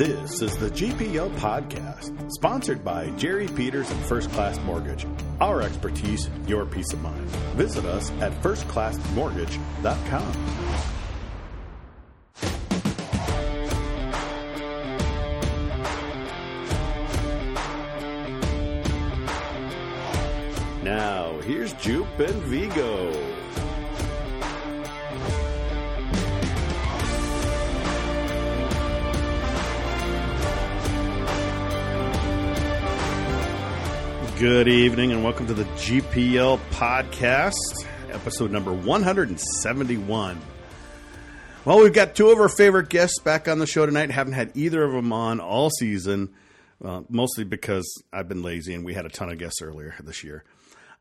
This is the GPL Podcast, sponsored by Jerry Peters and First Class Mortgage. Our expertise, your peace of mind. Visit us at firstclassmortgage.com. Now, here's Jupe and Vegoe. Good evening and welcome to the GPL podcast, episode number 171. Well, we've got two of our favorite guests back on the show tonight. Haven't had either of them on all season, uh, mostly because I've been lazy and we had a ton of guests earlier this year.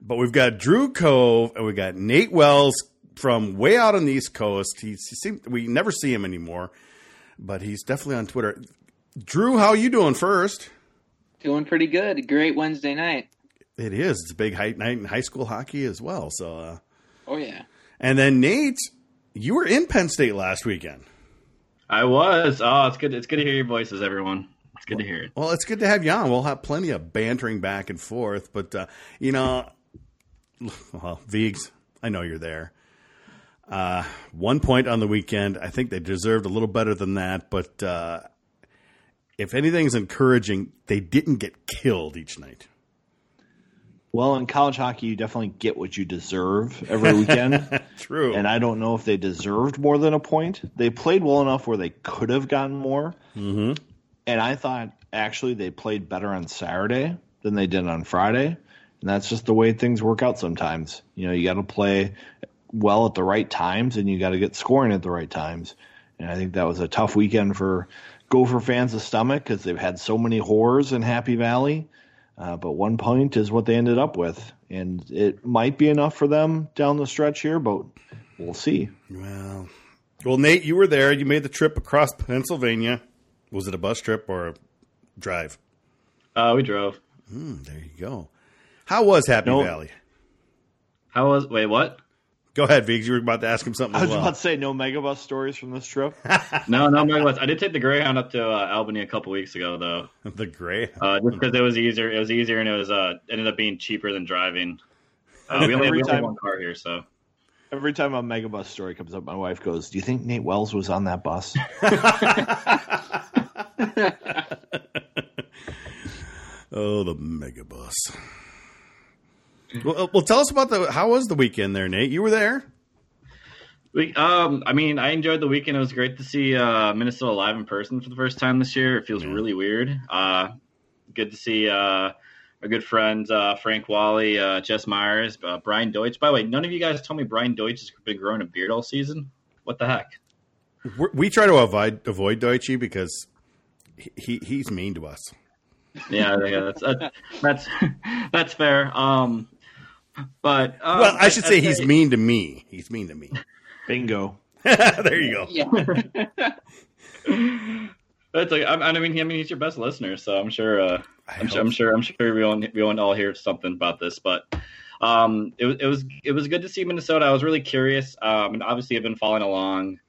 But we've got Drew Cove and we got Nate Wells from way out on the East Coast. He's, he seems, we never see him anymore, but he's definitely on Twitter. Drew, how you doing first? Doing pretty good. Great Wednesday night. It is. It's a big night in high school hockey as well. So, uh, oh yeah. And then Nate, you were in Penn State last weekend. I was. Oh, it's good. It's good to hear your voices, everyone. It's good well, to hear it. Well, it's good to have you on. We'll have plenty of bantering back and forth, but uh, you know, well, Vigs, I know you're there. Uh, one point on the weekend. I think they deserved a little better than that, but uh, if anything's encouraging, they didn't get killed each night. Well, in college hockey, you definitely get what you deserve every weekend. True. And I don't know if they deserved more than a point. They played well enough where they could have gotten more. Mm-hmm. And I thought actually they played better on Saturday than they did on Friday. And that's just the way things work out sometimes. You know, you got to play well at the right times and you got to get scoring at the right times. And I think that was a tough weekend for Gopher fans' to stomach because they've had so many horrors in Happy Valley. Uh, but one point is what they ended up with, and it might be enough for them down the stretch here, but we'll see. Well, well, Nate, you were there. You made the trip across Pennsylvania. Was it a bus trip or a drive? Uh, we drove. Mm, there you go. How was Happy No. Valley? How was? Wait, what? Go ahead, Viggs. You were about to ask him something I as was well. about to say no megabus stories from this trip. No, no, my was. I did take the Greyhound up to uh, Albany a couple weeks ago, though, the gray. uh, just because it was easier. It was easier, and it was uh, ended up being cheaper than driving. Uh, we only, Every we time- have one car here, so Every time a megabus story comes up, my wife goes, "Do you think Nate Wells was on that bus?" oh, the megabus. Well, well, tell us about the. How was the weekend there, Nate? You were there. We, um, I mean, I enjoyed the weekend. It was great to see uh, Minnesota live in person for the first time this year. It feels Yeah. really weird. Uh, good to see uh, our good friends uh, Frank Wally, uh, Jess Myers, uh, Brian Deutsch. By the way, none of you guys told me Brian Deutsch has been growing a beard all season. What the heck? We're, we try to avoid avoid Deutsch because he, he he's mean to us. Yeah, yeah that's that's that's, that's fair. Um, but um, well, I should say he's mean to me. He's mean to me. Bingo. there you go. Yeah. That's like, I, I mean, I mean, he's your best listener, so I'm sure. Uh, I I'm, hope sure I'm sure. I'm sure we won't we won't all hear something about this, but um, it was it was it was good to see Minnesota. I was really curious, um, and obviously I've been following along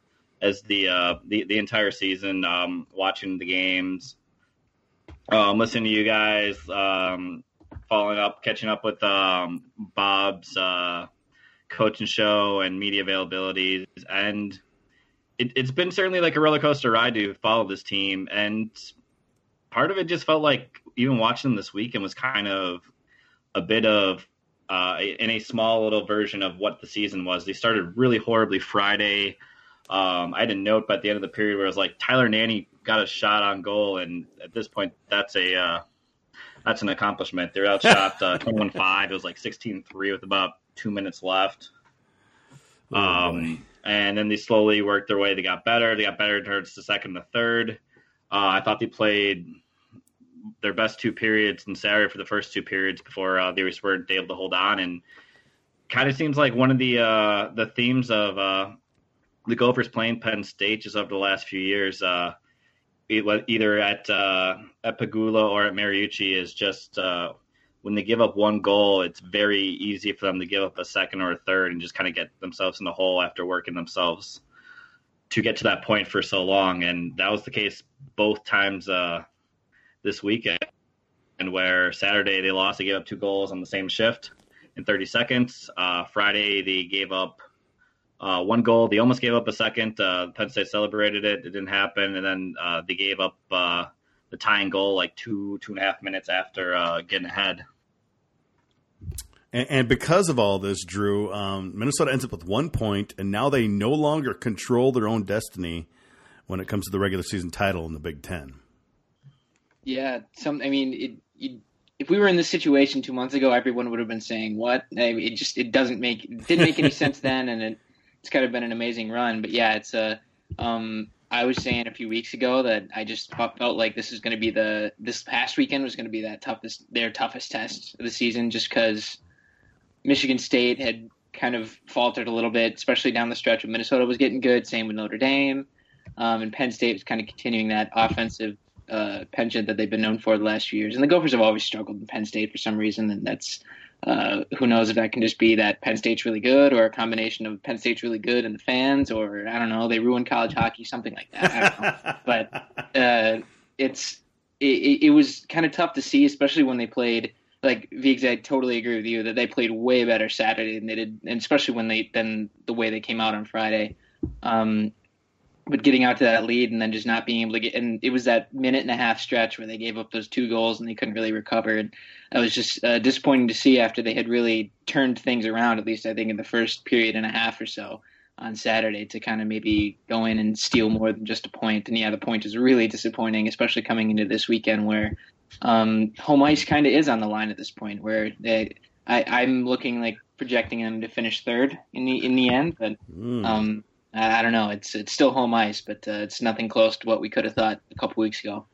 as the uh, the the entire season, um, watching the games, um, listening to you guys, um, following up, catching up with um, Bob's uh, coaching show and media availabilities, and it, it's been certainly like a roller coaster ride to follow this team, and part of it just felt like even watching them this weekend was kind of a bit of uh, in a small little version of what the season was. They started really horribly Friday. Um, I had a note by the end of the period where it was like Tyler Nanne got a shot on goal, and at this point, that's a uh, that's an accomplishment. They're outshot uh, 21-5. It was like 16-3 with about two minutes left. Oh. Um, and then they slowly worked their way. They got better. They got better towards the second and the third. Uh, I thought they played their best two periods in Saturday for the first two periods before uh, they weren't able to hold on. And kind of seems like one of the uh, the themes of uh, the Gophers playing Penn State just over the last few years, uh, either at uh, at Pegula or at Mariucci, is just uh, when they give up one goal, it's very easy for them to give up a second or a third and just kind of get themselves in the hole after working themselves to get to that point for so long. And that was the case both times uh, this weekend, and where Saturday they lost, they gave up two goals on the same shift in 30 seconds. Uh, Friday they gave up uh, one goal. They almost gave up a second. Uh, Penn State celebrated it. It didn't happen, and then uh, they gave up uh, the tying goal like two two and a half minutes after uh, getting ahead. And, and because of all this, Drew, um, Minnesota ends up with one point, and now they no longer control their own destiny when it comes to the regular season title in the Big Ten. Yeah, some. I mean, it, it, if we were in this situation two months ago, everyone would have been saying, "What?" I mean, it just it doesn't make it didn't make any sense then, and it, it's kind of been an amazing run. But yeah, it's a. Um, I was saying a few weeks ago that I just felt like this is going to be the this past weekend was going to be that toughest their toughest test of the season, just because Michigan State had kind of faltered a little bit, especially down the stretch. When Minnesota was getting good, same with Notre Dame, um, and Penn State was kind of continuing that offensive uh, penchant that they've been known for the last few years. And the Gophers have always struggled in Penn State for some reason, and that's uh, who knows if that can just be that Penn State's really good, or a combination of Penn State's really good and the fans, or I don't know, they ruined college hockey, something like that. but uh, it's it, it was kind of tough to see, especially when they played. Like Viggs, I totally agree with you that they played way better Saturday than they did, and especially when they than the way they came out on Friday. Um, but getting out to that lead and then just not being able to get and it was that minute and a half stretch where they gave up those two goals and they couldn't really recover. And that was just uh, disappointing to see after they had really turned things around at least i think in the first period and a half or so on saturday to kind of maybe go in and steal more than just a point. And yeah the point is really disappointing especially coming into this weekend where um, home ice kind of is on the line at this point where they, I, i'm looking like projecting them to finish third in the in the end but um, I don't know. It's it's still home ice, but uh, it's nothing close to what we could have thought a couple weeks ago.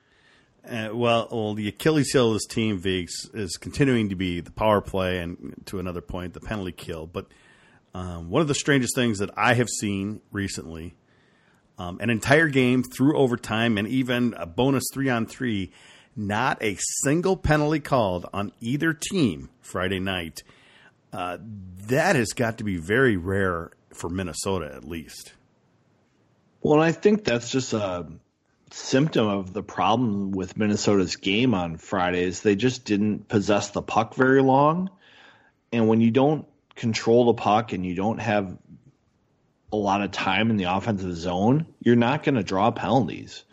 Uh, well, well, the Achilles heel of this team, Viggs, is continuing to be the power play and, to another point, the penalty kill. But um, one of the strangest things that I have seen recently, um, an entire game through overtime and even a bonus three on three, not a single penalty called on either team Friday night. Uh, that has got to be very rare for Minnesota at least. Well, I think that's just a symptom of the problem with Minnesota's game on Fridays. They just didn't possess the puck very long. And when you don't control the puck and you don't have a lot of time in the offensive zone, you're not going to draw penalties.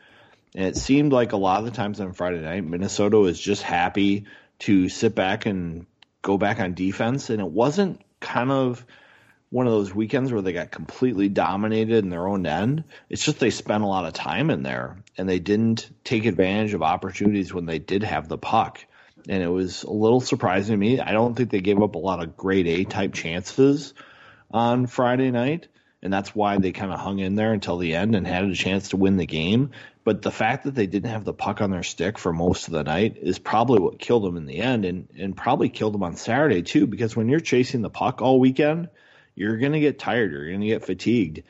And it seemed like a lot of the times on Friday night, Minnesota was just happy to sit back and go back on defense. And it wasn't kind of one of those weekends where they got completely dominated in their own end. It's just they spent a lot of time in there and they didn't take advantage of opportunities when they did have the puck. And it was a little surprising to me. I don't think they gave up a lot of grade A type chances on Friday night. And that's why they kind of hung in there until the end and had a chance to win the game. But the fact that they didn't have the puck on their stick for most of the night is probably what killed them in the end and, and probably killed them on Saturday too. Because when you're chasing the puck all weekend, you're going to get tired. You're going to get fatigued.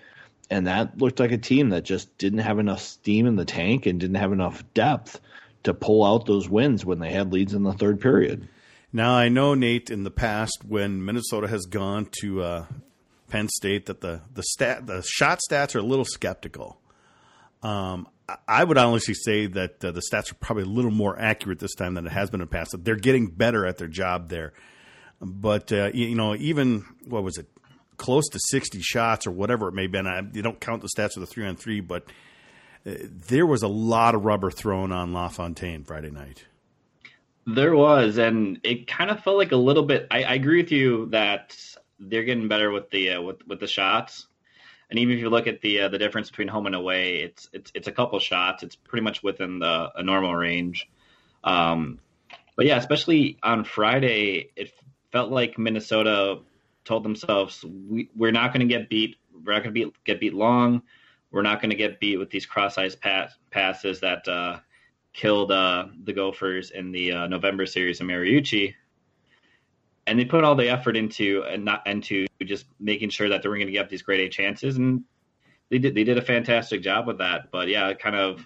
And that looked like a team that just didn't have enough steam in the tank and didn't have enough depth to pull out those wins when they had leads in the third period. Now, I know, Nate, in the past when Minnesota has gone to uh, Penn State, that the, the, stat, the shot stats are a little skeptical. Um, I would honestly say that uh, the stats are probably a little more accurate this time than it has been in the past. They're getting better at their job there. But, uh, you know, even, what was it, close to 60 shots or whatever it may have been. I, you don't count the stats of the three on three, but uh, there was a lot of rubber thrown on LaFontaine Friday night. There was, and it kind of felt like a little bit. I, I agree with you that they're getting better with the uh, with with the shots, and even if you look at the uh, the difference between home and away, it's it's it's a couple shots. It's pretty much within the a normal range. Um, but yeah, especially on Friday, it felt like Minnesota told themselves we, we're not going to get beat. We're not going to get beat long. We're not going to get beat with these cross-ice pass, passes that uh, killed uh, the Gophers in the uh, November series of Mariucci. And they put all the effort into and not into just making sure that they were going to get these great A chances, and they did. They did a fantastic job with that. But yeah, kind of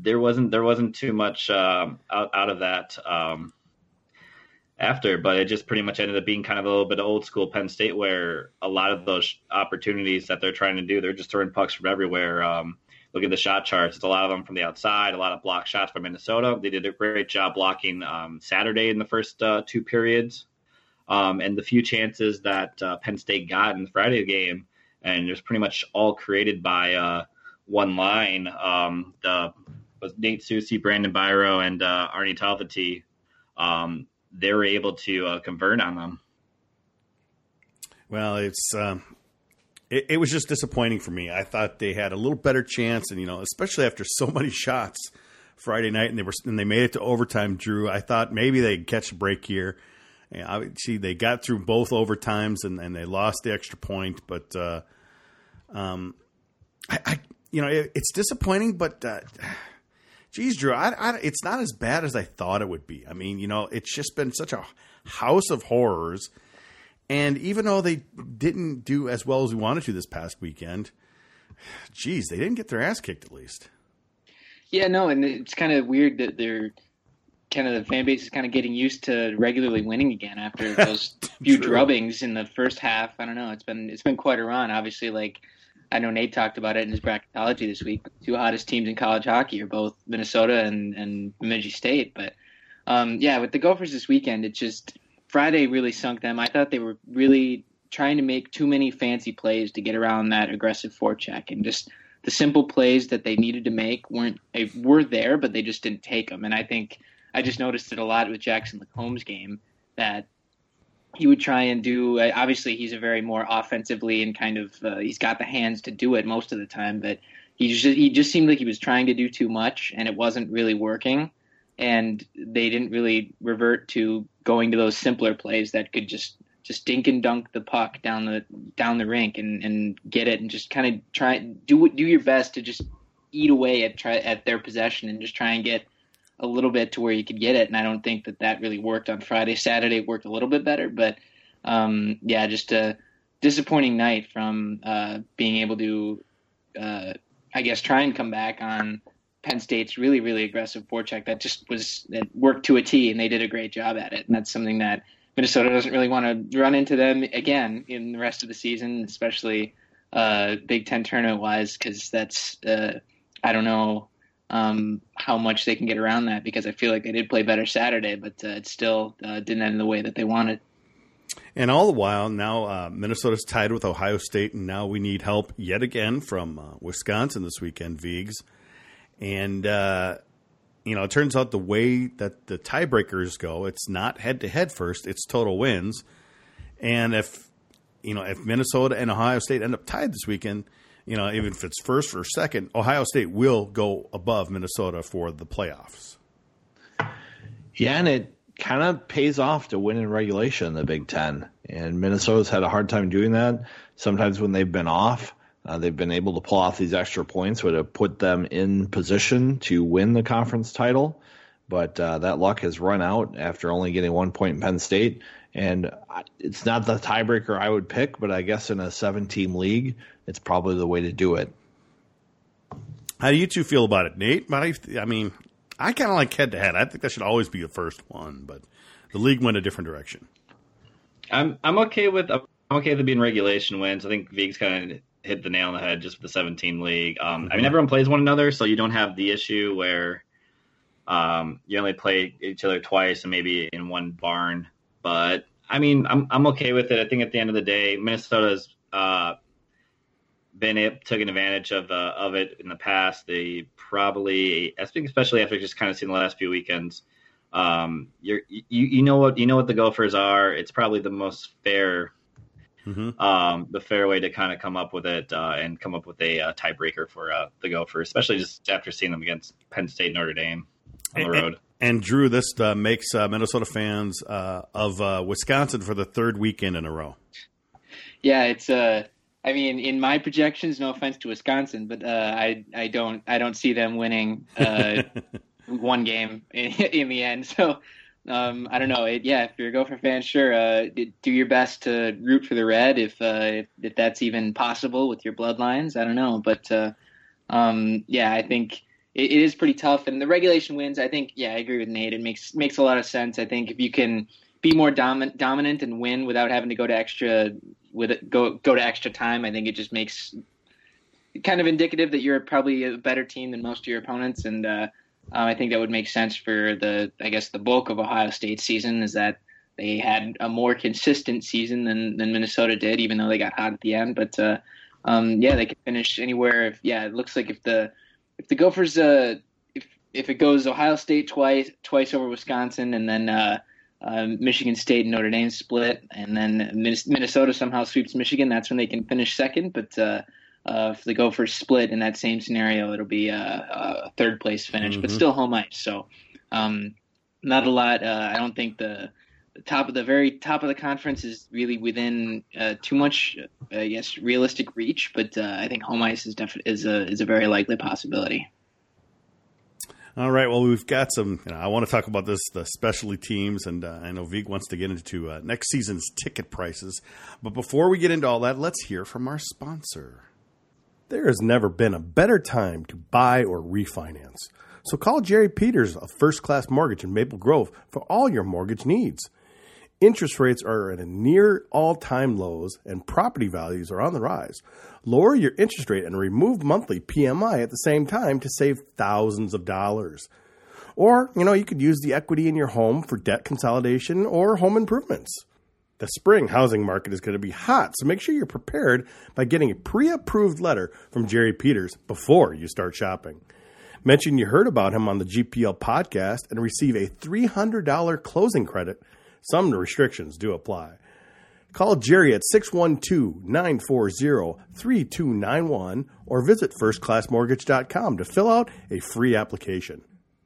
there wasn't there wasn't too much um, out out of that. Um, after, but it just pretty much ended up being kind of a little bit of old school Penn State, where a lot of those opportunities that they're trying to do, they're just throwing pucks from everywhere. Um, look at the shot charts; it's a lot of them from the outside, a lot of block shots from Minnesota. They did a great job blocking um, Saturday in the first uh, two periods, um, and the few chances that uh, Penn State got in the Friday game, and it was pretty much all created by uh, one line. Um, the was Nate Sucese, Brandon Biro, and uh, Aarne Talvitie. Um, they were able to uh, convert on them. Well, it's um, it, it, was just disappointing for me. I thought they had a little better chance, and you know, especially after so many shots Friday night, and they were and they made it to overtime. Drew, I thought maybe they'd catch a break here. And obviously, they got through both overtimes, and, and they lost the extra point. But uh, um, I, I, you know, it, it's disappointing, but. Uh, geez, Drew, I, I, it's not as bad as I thought it would be. I mean, you know, it's just been such a house of horrors. And even though they didn't do as well as we wanted to this past weekend, geez, they didn't get their ass kicked at least. Yeah, no, and it's kind of weird that they're kind of the fan base is kind of getting used to regularly winning again after those few drubbings in the first half. I don't know. It's been it's been quite a run. Obviously, like I know Nate talked about it in his bracketology this week. Two hottest teams in college hockey are both Minnesota and, and Bemidji State. But um, yeah, with the Gophers this weekend, it just Friday really sunk them. I thought they were really trying to make too many fancy plays to get around that aggressive forecheck, and just the simple plays that they needed to make weren't were there, but they just didn't take them. And I think I just noticed it a lot with Jackson LaCombe's game that he would try and do. Obviously, he's a very more offensively and kind of uh, he's got the hands to do it most of the time, but he just he just seemed like he was trying to do too much and it wasn't really working. And they didn't really revert to going to those simpler plays that could just just dink and dunk the puck down the down the rink and, and get it and just kind of try do do your best to just eat away at try at their possession and just try and get a little bit to where you could get it. And I don't think that that really worked on Friday. Saturday worked a little bit better, but um, yeah, just a disappointing night from uh, being able to, uh, I guess, try and come back on Penn State's really, really aggressive forecheck that just was that worked to a T, and they did a great job at it. And that's something that Minnesota doesn't really want to run into them again in the rest of the season, especially uh, Big Ten tournament wise, because that's uh, I don't know um, how much they can get around that because I feel like they did play better Saturday, but uh, it still uh, didn't end the way that they wanted. And all the while, now uh, Minnesota's tied with Ohio State, and now we need help yet again from uh, Wisconsin this weekend, Vigs. And, uh, you know, it turns out the way that the tiebreakers go, it's not head to head first, it's total wins. And if, you know, if Minnesota and Ohio State end up tied this weekend, you know, even if it's first or second, Ohio State will go above Minnesota for the playoffs. Yeah, and it kind of pays off to win in regulation in the Big Ten. And Minnesota's had a hard time doing that. Sometimes when they've been off, uh, they've been able to pull off these extra points, would have put them in position to win the conference title. But uh, that luck has run out after only getting one point in Penn State. And it's not the tiebreaker I would pick, but I guess in a seven team league, it's probably the way to do it. How do you two feel about it, Nate? I mean, I kind of like head to head. I think that should always be the first one, but the league went a different direction. I'm I'm okay with I'm okay with it being regulation wins. I think Vig's kind of hit the nail on the head just with the 17 league. Um, mm-hmm. I mean, everyone plays one another, so you don't have the issue where um, you only play each other twice and maybe in one barn. But I mean, I'm I'm okay with it. I think at the end of the day, Minnesota's uh, been it, taken advantage of uh, of it in the past. They probably, I think, especially after just kind of seeing the last few weekends, um, you're you you know what you know what the Gophers are. It's probably the most fair. Mm-hmm. Um, the fair way to kind of come up with it uh, and come up with a uh, tiebreaker for uh, the Gophers, especially just after seeing them against Penn State, Notre Dame on the road. And Drew, this uh, makes uh, Minnesota fans uh, of uh, Wisconsin for the third weekend in a row. Yeah, it's. Uh, I mean, in my projections, no offense to Wisconsin, but uh, I I don't I don't see them winning one game in, in, the end. So um, I don't know. It, yeah, if you're a Gopher fan, sure, do your best to root for the red if, if, if that's even possible with your bloodlines. I don't know, but um, yeah, I think it, it is pretty tough. And the regulation wins, I think, yeah, I agree with Nate. It makes makes a lot of sense. I think if you can be more dominant dominant and win without having to go to extra with it, go go to extra time. I think it just makes kind of indicative that you're probably a better team than most of your opponents, and uh, uh, I think that would make sense for the I guess the bulk of Ohio State's season is that they had a more consistent season than than Minnesota did, even though they got hot at the end. But uh, um, yeah, they could finish anywhere. If yeah, it looks like if the if the Gophers uh, if if it goes Ohio State twice twice over Wisconsin and then uh, uh, Michigan State and Notre Dame split, and then Minnesota somehow sweeps Michigan, that's when they can finish second. But uh, uh, if the Gophers split in that same scenario, it'll be a, a third place finish, mm-hmm. but still home ice. So um, not a lot. Uh, I don't think the, top of the very top of the conference is really within uh, too much, uh, I guess, realistic reach. But uh, I think home ice is definitely is a is a very likely possibility. All right. Well, we've got some. You know, I want to talk about this, the specialty teams, and uh, I know Vig wants to get into uh, next season's ticket prices. But before we get into all that, let's hear from our sponsor. There has never been a better time to buy or refinance. So call Jerry Peters of First Class Mortgage in Maple Grove for all your mortgage needs. Interest rates are at a near all time lows and property values are on the rise. Lower your interest rate and remove monthly PMI at the same time to save thousands of dollars. Or, you know, you could use the equity in your home for debt consolidation or home improvements. The spring housing market is going to be hot, so make sure you're prepared by getting a pre approved letter from Jerry Peters before you start shopping. Mention you heard about him on the GPL podcast and receive a $300 closing credit. Some restrictions do apply. Call Jerry at 612 940 3291 or visit firstclassmortgage.com to fill out a free application.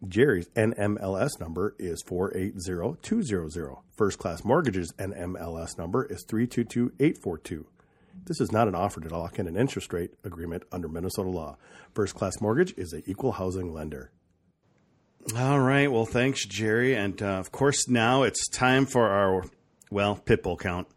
Jerry's NMLS number is 480200. First Class Mortgage's NMLS number is 322842. This is not an offer to lock in an interest rate agreement under Minnesota law. First Class Mortgage is an equal housing lender. All right. Well, thanks, Jerry. And uh, of course, now it's time for our, well, Pitbull count.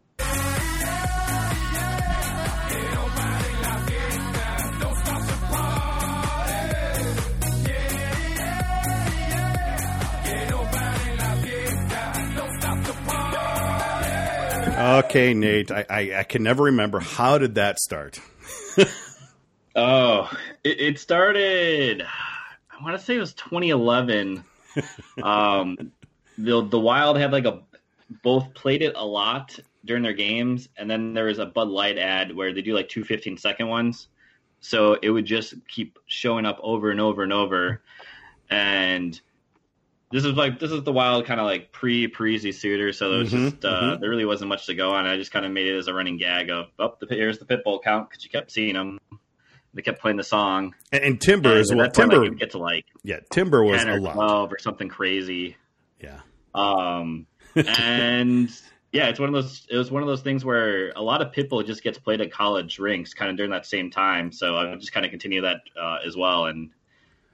Okay, Nate, I, I, I, can never remember. How did that start? oh, it, it, started, I want to say it was 2011. um, the, the Wild had like a, both played it a lot during their games, and then there was a Bud Light ad where they do like two 15 second ones. So it would just keep showing up over and over and over. And this is like this is the wild kind of like pre Parise Suter, so there was mm-hmm, just uh, mm-hmm. there really wasn't much to go on. I just kind of made it as a running gag of oh, the, here's the Pitbull count because you kept seeing them. They kept playing the song, and, and Timber and what well. Timber like, get to like yeah, Timber was a lot, twelve or something crazy. Yeah, um, and yeah, it's one of those. It was one of those things where a lot of Pitbull just gets played at college rinks, kind of during that same time. So I just kind of continue that uh, as well, and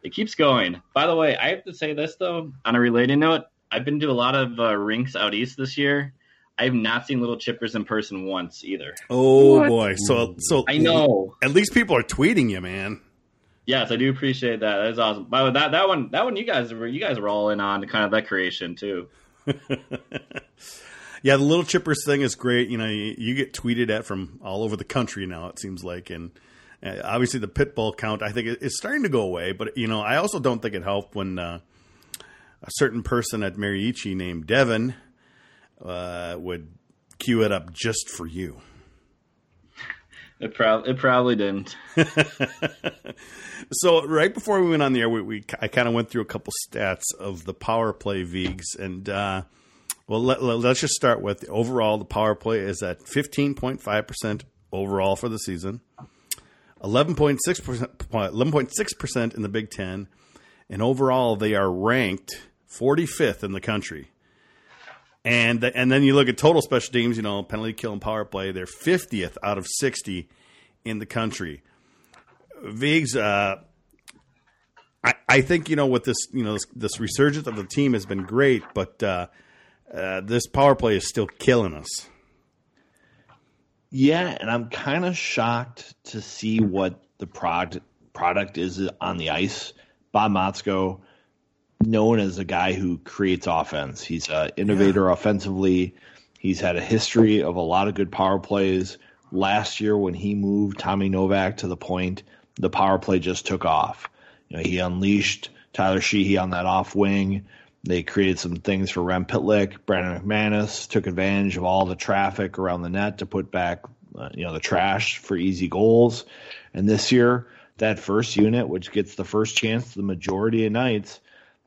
it keeps going. By the way, I have to say this though, on a related note, I've been to a lot of uh, rinks out east this year. I have not seen little chippers in person once either. Oh what? boy! So so I know. At least people are tweeting you, man. Yes, I do appreciate that. That is awesome. By the way, that that one that one you guys were you guys were all in on kind of that creation too. yeah, the little chippers thing is great. You know, you, you, get tweeted at from all over the country now. It seems like, and uh, obviously, the pit bull count I think is starting to go away, but you know I also don't think it helped when uh, a certain person at Mariucci named Devin uh, would cue it up just for you. It, prob- it probably didn't. so right before we went on the air, we, we I kind of went through a couple stats of the power play Vigs, and uh, well, let, us just start with overall. The power play is at fifteen point five percent overall for the season. 11.6%, 11.6% in the Big Ten. And overall, they are ranked 45th in the country. And the, and then you look at total special teams, you know, penalty kill and power play, they're 50th out of 60 in the country. Vigs, uh, I, I think, you know, with this, you know, this, this resurgence of the team has been great, but uh, uh, this power play is still killing us. Yeah, and I'm kind of shocked to see what the product product is on the ice. Bob Motzko known as a guy who creates offense. He's an innovator yeah. offensively. He's had a history of a lot of good power plays. Last year, when he moved Tommy Novak to the point, the power play just took off. You know, he unleashed Tyler Sheehy on that off wing. They created some things for Rem Pitlick. Brannon McManus took advantage of all the traffic around the net to put back, uh, you know, the trash for easy goals. And this year, that first unit, which gets the first chance the majority of nights,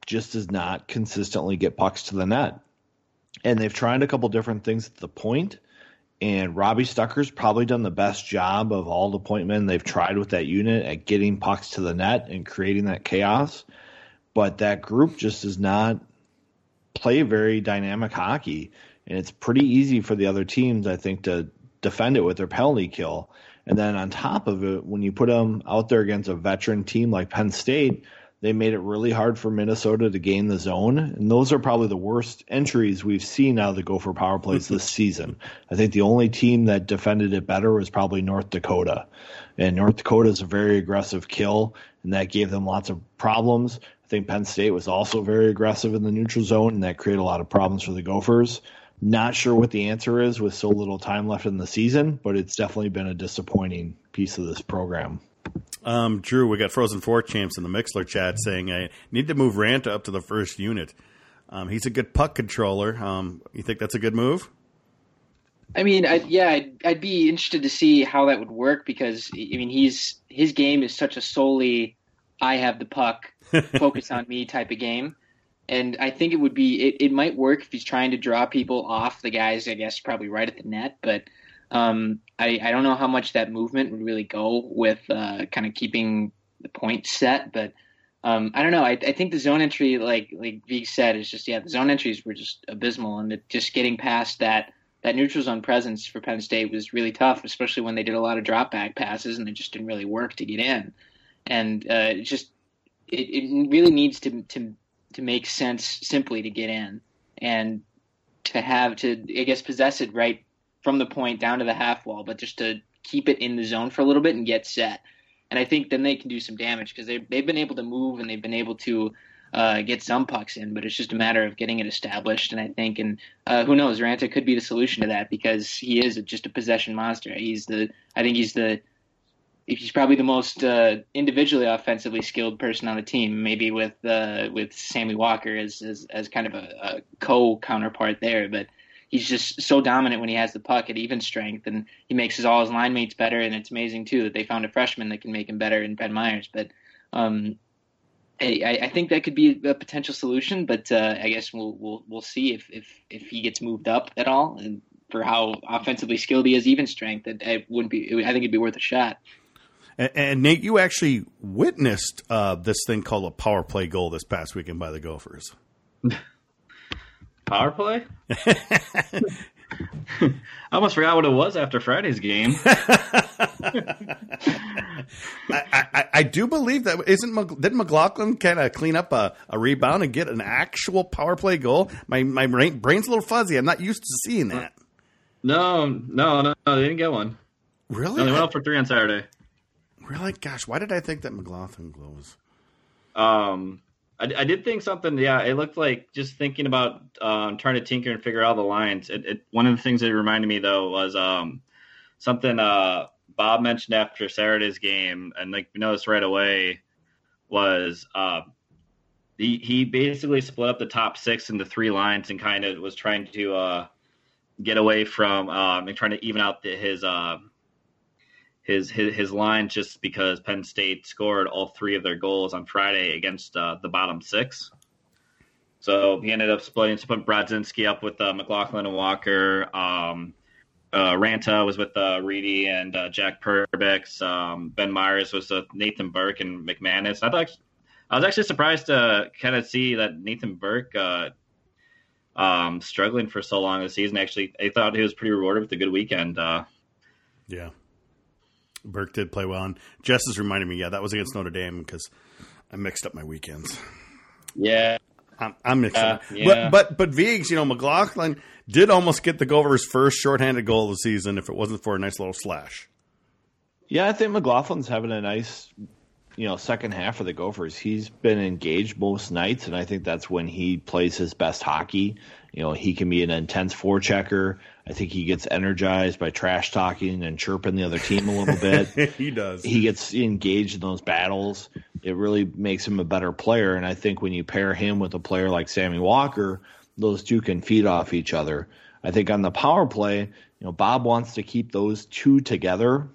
just does not consistently get pucks to the net. And they've tried a couple different things at the point, and Robbie Stucker's probably done the best job of all the point men they've tried with that unit at getting pucks to the net and creating that chaos. But that group just does not play very dynamic hockey. And it's pretty easy for the other teams, I think, to defend it with their penalty kill. And then on top of it, when you put them out there against a veteran team like Penn State, they made it really hard for Minnesota to gain the zone. And those are probably the worst entries we've seen out of the Gopher power plays this season. I think the only team that defended it better was probably North Dakota. And North Dakota is a very aggressive kill, and that gave them lots of problems. I think Penn State was also very aggressive in the neutral zone, and that created a lot of problems for the Gophers. Not sure what the answer is with so little time left in the season, but it's definitely been a disappointing piece of this program. Um, Drew, we got Frozen Four champs in the Mixlr chat saying I need to move Ranta up to the first unit. Um, he's a good puck controller. Um, you think that's a good move? I mean, I, yeah, I'd, I'd, be interested to see how that would work because I mean, he's his game is such a solely I have the puck, focus on me type of game and I think it would be it, it might work if he's trying to draw people off the guys. I guess probably right at the net, but um, I I don't know how much that movement would really go with uh, kind of keeping the point set, but. Um, I don't know. I, I think the zone entry, like like Vig said, is just yeah. The zone entries were just abysmal, and it, just getting past that that neutral zone presence for Penn State was really tough, especially when they did a lot of drop back passes and it just didn't really work to get in. And uh, it just it, it really needs to to to make sense simply to get in and to have to I guess possess it right from the point down to the half wall, but just to keep it in the zone for a little bit and get set. And I think then they can do some damage because they they've been able to move and they've been able to uh, get some pucks in, but it's just a matter of getting it established. And I think, and uh, who knows, Ranta could be the solution to that because he is just a possession monster. He's the, I think he's the he's probably the most uh, individually offensively skilled person on the team, maybe with uh, with Sammy Walker as as, as kind of a, a co counterpart there. But he's just so dominant when he has the puck at even strength, and he makes his all his line mates better. And it's amazing too that they found a freshman that can make him better in Ben Meyers. But um, I, I, think that could be a potential solution, but uh, I guess we'll we'll we'll see if, if if he gets moved up at all, and for how offensively skilled he is, even strength. It, it wouldn't be. I think it'd be worth a shot. And, and Nate, you actually witnessed uh, this thing called a power play goal this past weekend by the Gophers. Power play? I almost forgot what it was after Friday's game. I, I, I, do believe that isn't did McLaughlin kind of clean up a, a, rebound and get an actual power play goal? My my brain, brain's a little fuzzy. I'm not used to seeing that. No, no, no, no they didn't get one. Really? No, they went out for three on Saturday. Really? Gosh, why did I think that McLaughlin glows? Um, I, I, did think something. Yeah, it looked like just thinking about um, trying to tinker and figure out the lines. It, it, one of the things that reminded me though was um, something uh, Bob mentioned after Saturday's game, and like we noticed right away was uh, he he basically split up the top six into three lines and kind of was trying to uh, get away from um, and trying to even out the, his uh, his, his his line just because Penn State scored all three of their goals on Friday against uh, the bottom six. So he ended up splitting, put Brodzinski up with uh, McLaughlin and Walker. Um, uh, Ranta was with uh, Reedy and uh, Jack Perbix. Um, ben Meyers was with Nathan Burke and McManus. I thought I was actually surprised to kind of see that Nathan Burke uh, um, struggling for so long this season. Actually, I thought he was pretty rewarded with a good weekend. Uh, yeah, Burke did play well. And Jess has reminded me, yeah, that was against Notre Dame because I mixed up my weekends. Yeah. I'm, I'm mixing uh, yeah. But, but, but Viggs, you know, McLaughlin did almost get the Gophers' first shorthanded goal of the season if it wasn't for a nice little slash. Yeah, I think McLaughlin's having a nice you know second half of the Gophers, he's been engaged most nights, and I think that's when he plays his best hockey. You know, he can be an intense forechecker. I think he gets energized by trash talking and chirping the other team a little bit. he does. He gets engaged in those battles. It really makes him a better player. And I think when you pair him with a player like Sammy Walker, those two can feed off each other. I think on the power play, you know, Bob wants to keep those two together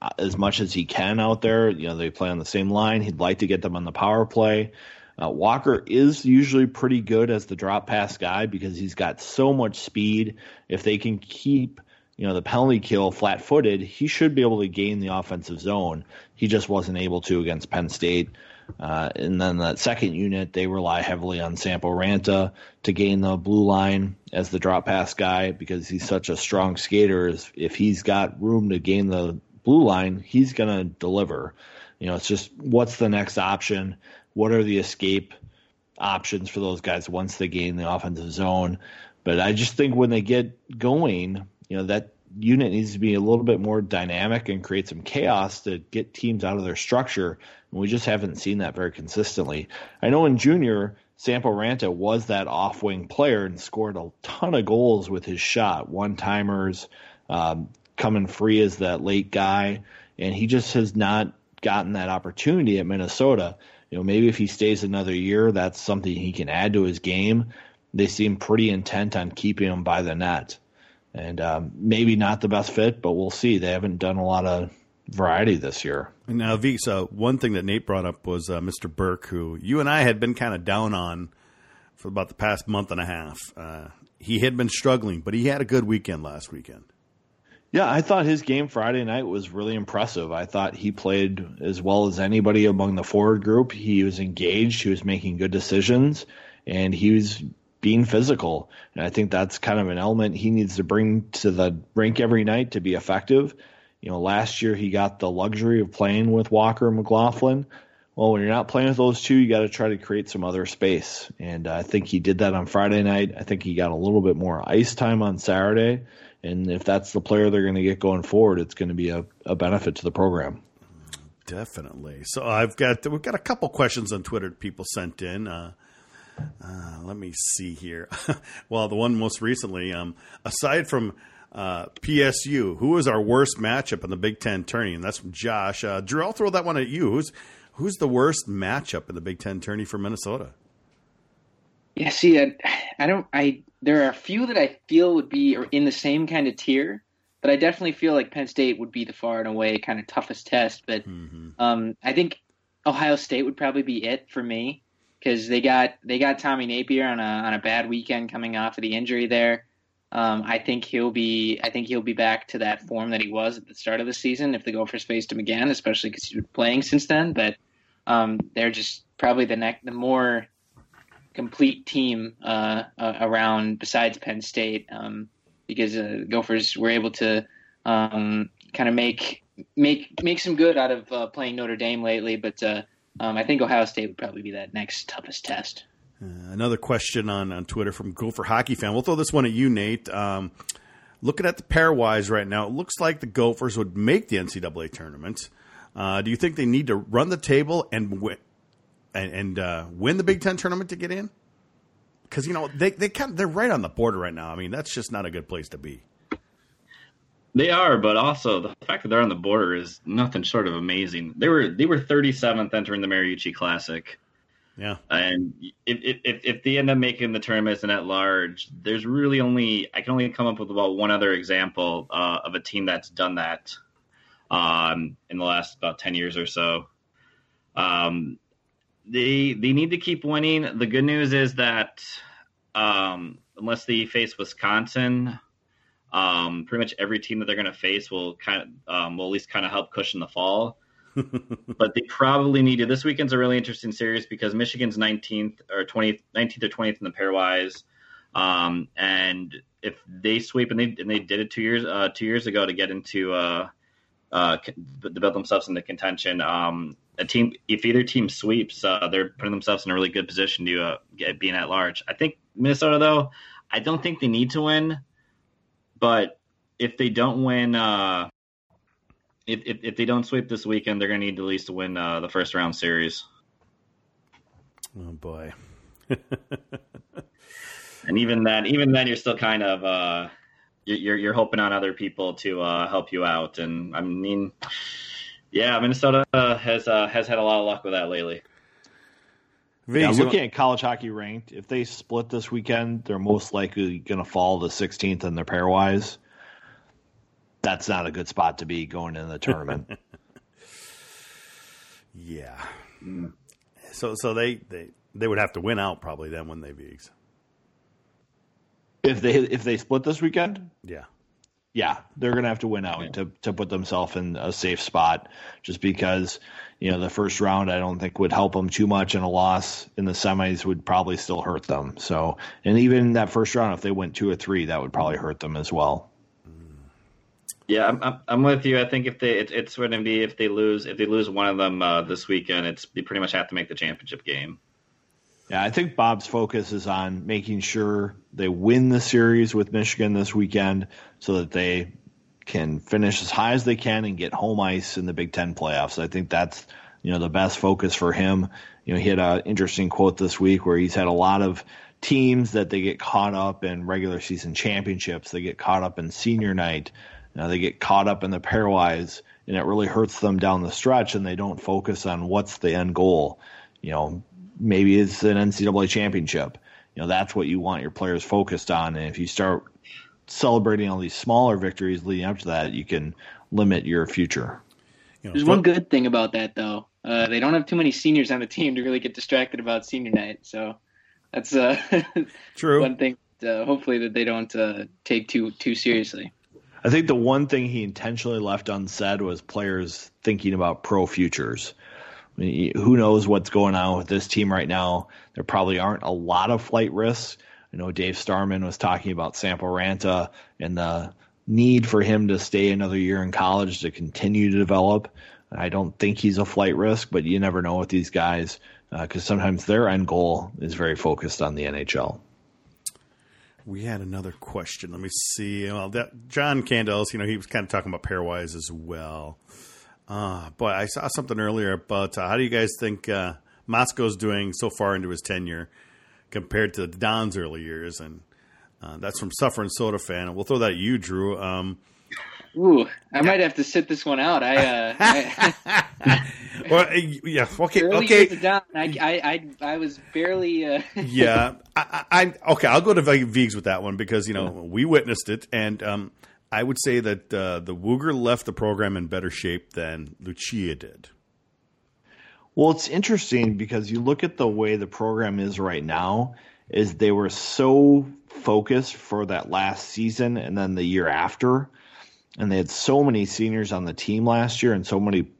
uh, as much as he can out there. You know, they play on the same line. He'd like to get them on the power play. Uh, Walker is usually pretty good as the drop pass guy because he's got so much speed. If they can keep you know the penalty kill flat footed, he should be able to gain the offensive zone. He just wasn't able to against Penn State. Uh, and then that second unit, they rely heavily on Sampo Ranta to gain the blue line as the drop pass guy because he's such a strong skater. If he's got room to gain the blue line, he's going to deliver. You know, it's just what's the next option? What are the escape options for those guys once they gain the offensive zone? But I just think when they get going, you know, that unit needs to be a little bit more dynamic and create some chaos to get teams out of their structure. And we just haven't seen that very consistently. I know in junior, Sampo Ranta was that off wing player and scored a ton of goals with his shot, one timers, um, coming free as that late guy. And he just has not gotten that opportunity at Minnesota you know, maybe if he stays another year, that's something he can add to his game. They seem pretty intent on keeping him by the net, and um, maybe not the best fit, but we'll see. They haven't done a lot of variety this year. Now, Visa, one thing that Nate brought up was uh, Mr. Burke, who you and I had been kind of down on for about the past month and a half. Uh, he had been struggling, but he had a good weekend last weekend. Yeah, I thought his game Friday night was really impressive. I thought he played as well as anybody among the forward group. He was engaged, he was making good decisions, and he was being physical. And I think that's kind of an element he needs to bring to the rink every night to be effective. You know, last year he got the luxury of playing with Walker and McLaughlin. Well, when you're not playing with those two, you got to try to create some other space. And uh, I think he did that on Friday night. I think he got a little bit more ice time on Saturday. And if that's the player they're going to get going forward, it's going to be a, a benefit to the program. Definitely. So I've got we've got a couple questions on Twitter people sent in. Uh, uh, let me see here. well, the one most recently, um, aside from uh, PSU, who is our worst matchup in the Big Ten tourney? And that's from Josh. Uh, Drew, I'll throw that one at you. Who's who's the worst matchup in the Big Ten tourney for Minnesota? Yeah, see, I, I don't. I there are a few that I feel would be in the same kind of tier, but I definitely feel like Penn State would be the far and away kind of toughest test. But mm-hmm. um, I think Ohio State would probably be it for me because they got they got Tommy Nappier on a on a bad weekend coming off of the injury there. Um, I think he'll be I think he'll be back to that form that he was at the start of the season if the Gophers faced him again, especially because he's been playing since then. But um, they're just probably the next the more complete team uh, uh, around besides Penn State um, because uh, Gophers were able to um, kind of make make make some good out of uh, playing Notre Dame lately, but uh, um, I think Ohio State would probably be that next toughest test. Uh, another question on, on Twitter from Gopher Hockey Fan. We'll throw this one at you, Nate. Um, looking at the pairwise right now, it looks like the Gophers would make the NCAA tournament. Do you think they need to run the table and win, and, and uh, win the Big Ten tournament to get in? Because you know they they kind of, they're right on the border right now. I mean, that's just not a good place to be. They are, but also the fact that they're on the border is nothing short of amazing. They were they were 37th entering the Mariucci Classic. Yeah, and if if if they end up making the tournament and at large, there's really only I can only come up with about one other example uh, of a team that's done that um, in the last about 10 years or so. Um, they they need to keep winning. The good news is that um, unless they face Wisconsin, um, pretty much every team that they're going to face will kind of um, will at least kind of help cushion the fall. but they probably need to. This weekend's a really interesting series because Michigan's 19th or 20th, 19th or 20th in the pairwise, um, and if they sweep and they and they did it two years uh, two years ago to get into uh, uh, to build themselves into contention. Um, a team, if either team sweeps, uh, they're putting themselves in a really good position to uh, get being at large. I think Minnesota, though, I don't think they need to win, but if they don't win, uh, if, if, if they don't sweep this weekend, they're going to need at least to win uh, the first round series. Oh boy. and even then, even then, you're still kind of uh, you're you're hoping on other people to uh, help you out. And I mean, yeah, Minnesota has uh, has had a lot of luck with that lately. Yeah, looking at college hockey ranked, if they split this weekend, they're most likely going to fall to 16th in their pairwise. That's not a good spot to be going in the tournament. yeah. Mm. So so they, they they would have to win out probably then when they Vigs. If they if they split this weekend, yeah, yeah, they're gonna have to win out to to put themselves in a safe spot. Just because you know the first round, I don't think would help them too much, and a loss in the semis would probably still hurt them. So, and even that first round, if they went two or three, that would probably hurt them as well. Yeah, I'm, I'm with you. I think if they it, it's going to be if they lose if they lose one of them uh, this weekend, it's they pretty much have to make the championship game. Yeah, I think Bob's focus is on making sure they win the series with Michigan this weekend so that they can finish as high as they can and get home ice in the Big Ten playoffs. I think that's you know the best focus for him. You know, he had an interesting quote this week where he's had a lot of teams that they get caught up in regular season championships, they get caught up in senior night, you know, they get caught up in the pairwise, and it really hurts them down the stretch, and they don't focus on what's the end goal. You know, maybe it's an NCAA championship. You know, that's what you want your players focused on. And if you start celebrating all these smaller victories leading up to that, you can limit your future. You know, There's one good thing about that, though. Uh, they don't have too many seniors on the team to really get distracted about senior night. So that's uh, true. one thing. Uh, hopefully, that they don't uh, take too too seriously. I think the one thing he intentionally left unsaid was players thinking about pro futures who knows what's going on with this team right now? There probably aren't a lot of flight risks. I know Dave Starman was talking about Sampo Ranta and the need for him to stay another year in college to continue to develop. I don't think he's a flight risk, but you never know with these guys because uh, sometimes their end goal is very focused on the NHL. We had another question. Let me see. Well, that, John Candles, you know, he was kind of talking about pairwise as well. Uh, boy, I saw something earlier about uh, how do you guys think uh, Motzko's doing so far into his tenure compared to Don's early years? And uh, that's from Suffering Soda fan. We'll throw that at you, Drew. Um, Ooh, I might have to sit this one out. I, uh, I well, yeah, okay, okay. Don, I, I, I, was barely. Uh... yeah, I, I, okay. I'll go to Vigs with that one because you know we witnessed it, and um, I would say that uh, the Wooger left the program in better shape than Lucia did. Well, it's interesting because you look at the way the program is right now. Is they were so focused for that last season and then the year after, and they had so many seniors on the team last year and so many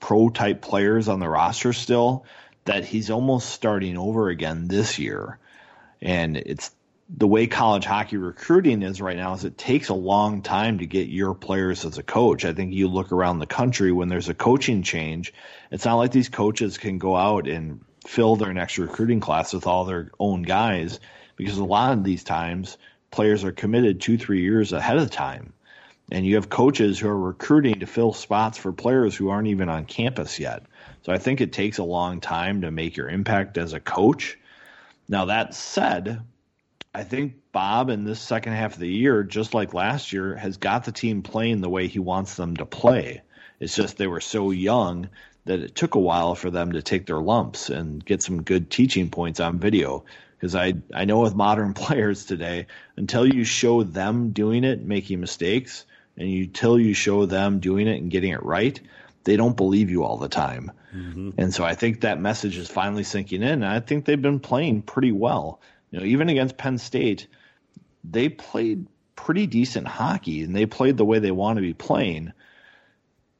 pro type players on the roster still that he's almost starting over again this year. And it's the way college hockey recruiting is right now is it takes a long time to get your players as a coach. I think you look around the country when there's a coaching change, it's not like these coaches can go out and fill their next recruiting class with all their own guys because a lot of these times players are committed two, three years ahead of time. And you have coaches who are recruiting to fill spots for players who aren't even on campus yet. So I think it takes a long time to make your impact as a coach. Now, that said, I think Bob in this second half of the year, just like last year, has got the team playing the way he wants them to play. It's just they were so young that it took a while for them to take their lumps and get some good teaching points on video. Because I I know with modern players today, until you show them doing it, making mistakes, and until you show them doing it and getting it right, they don't believe you all the time. Mm-hmm. And so I think that message is finally sinking in. I think they've been playing pretty well. You know, even against Penn State, they played pretty decent hockey and they played the way they want to be playing.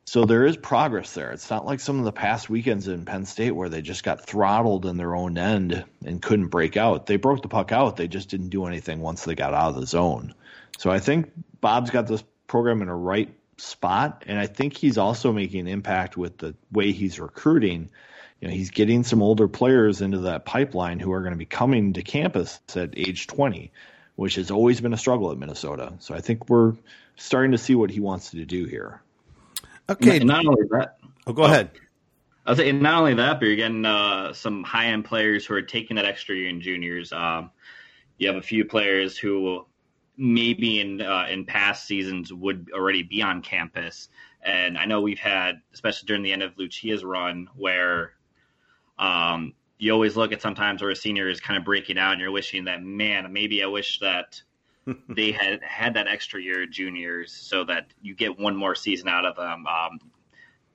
So there is progress there. It's not like some of the past weekends in Penn State where they just got throttled in their own end and couldn't break out. They broke the puck out. They just didn't do anything once they got out of the zone. So I think Bob's got this program in a right spot, and I think he's also making an impact with the way he's recruiting you know, he's getting some older players into that pipeline who are going to be coming to campus at age 20, which has always been a struggle at Minnesota. So I think we're starting to see what he wants to do here. Okay. And not only that, Oh, go ahead. I was saying not only that, but you're getting uh, some high end players who are taking that extra year in juniors. Um, you have a few players who maybe in uh, in past seasons would already be on campus, and I know we've had, especially during the end of Lucia's run, where um, you always look at sometimes where a senior is kind of breaking out, and you're wishing that man, maybe I wish that they had had that extra year of juniors so that you get one more season out of them. Um,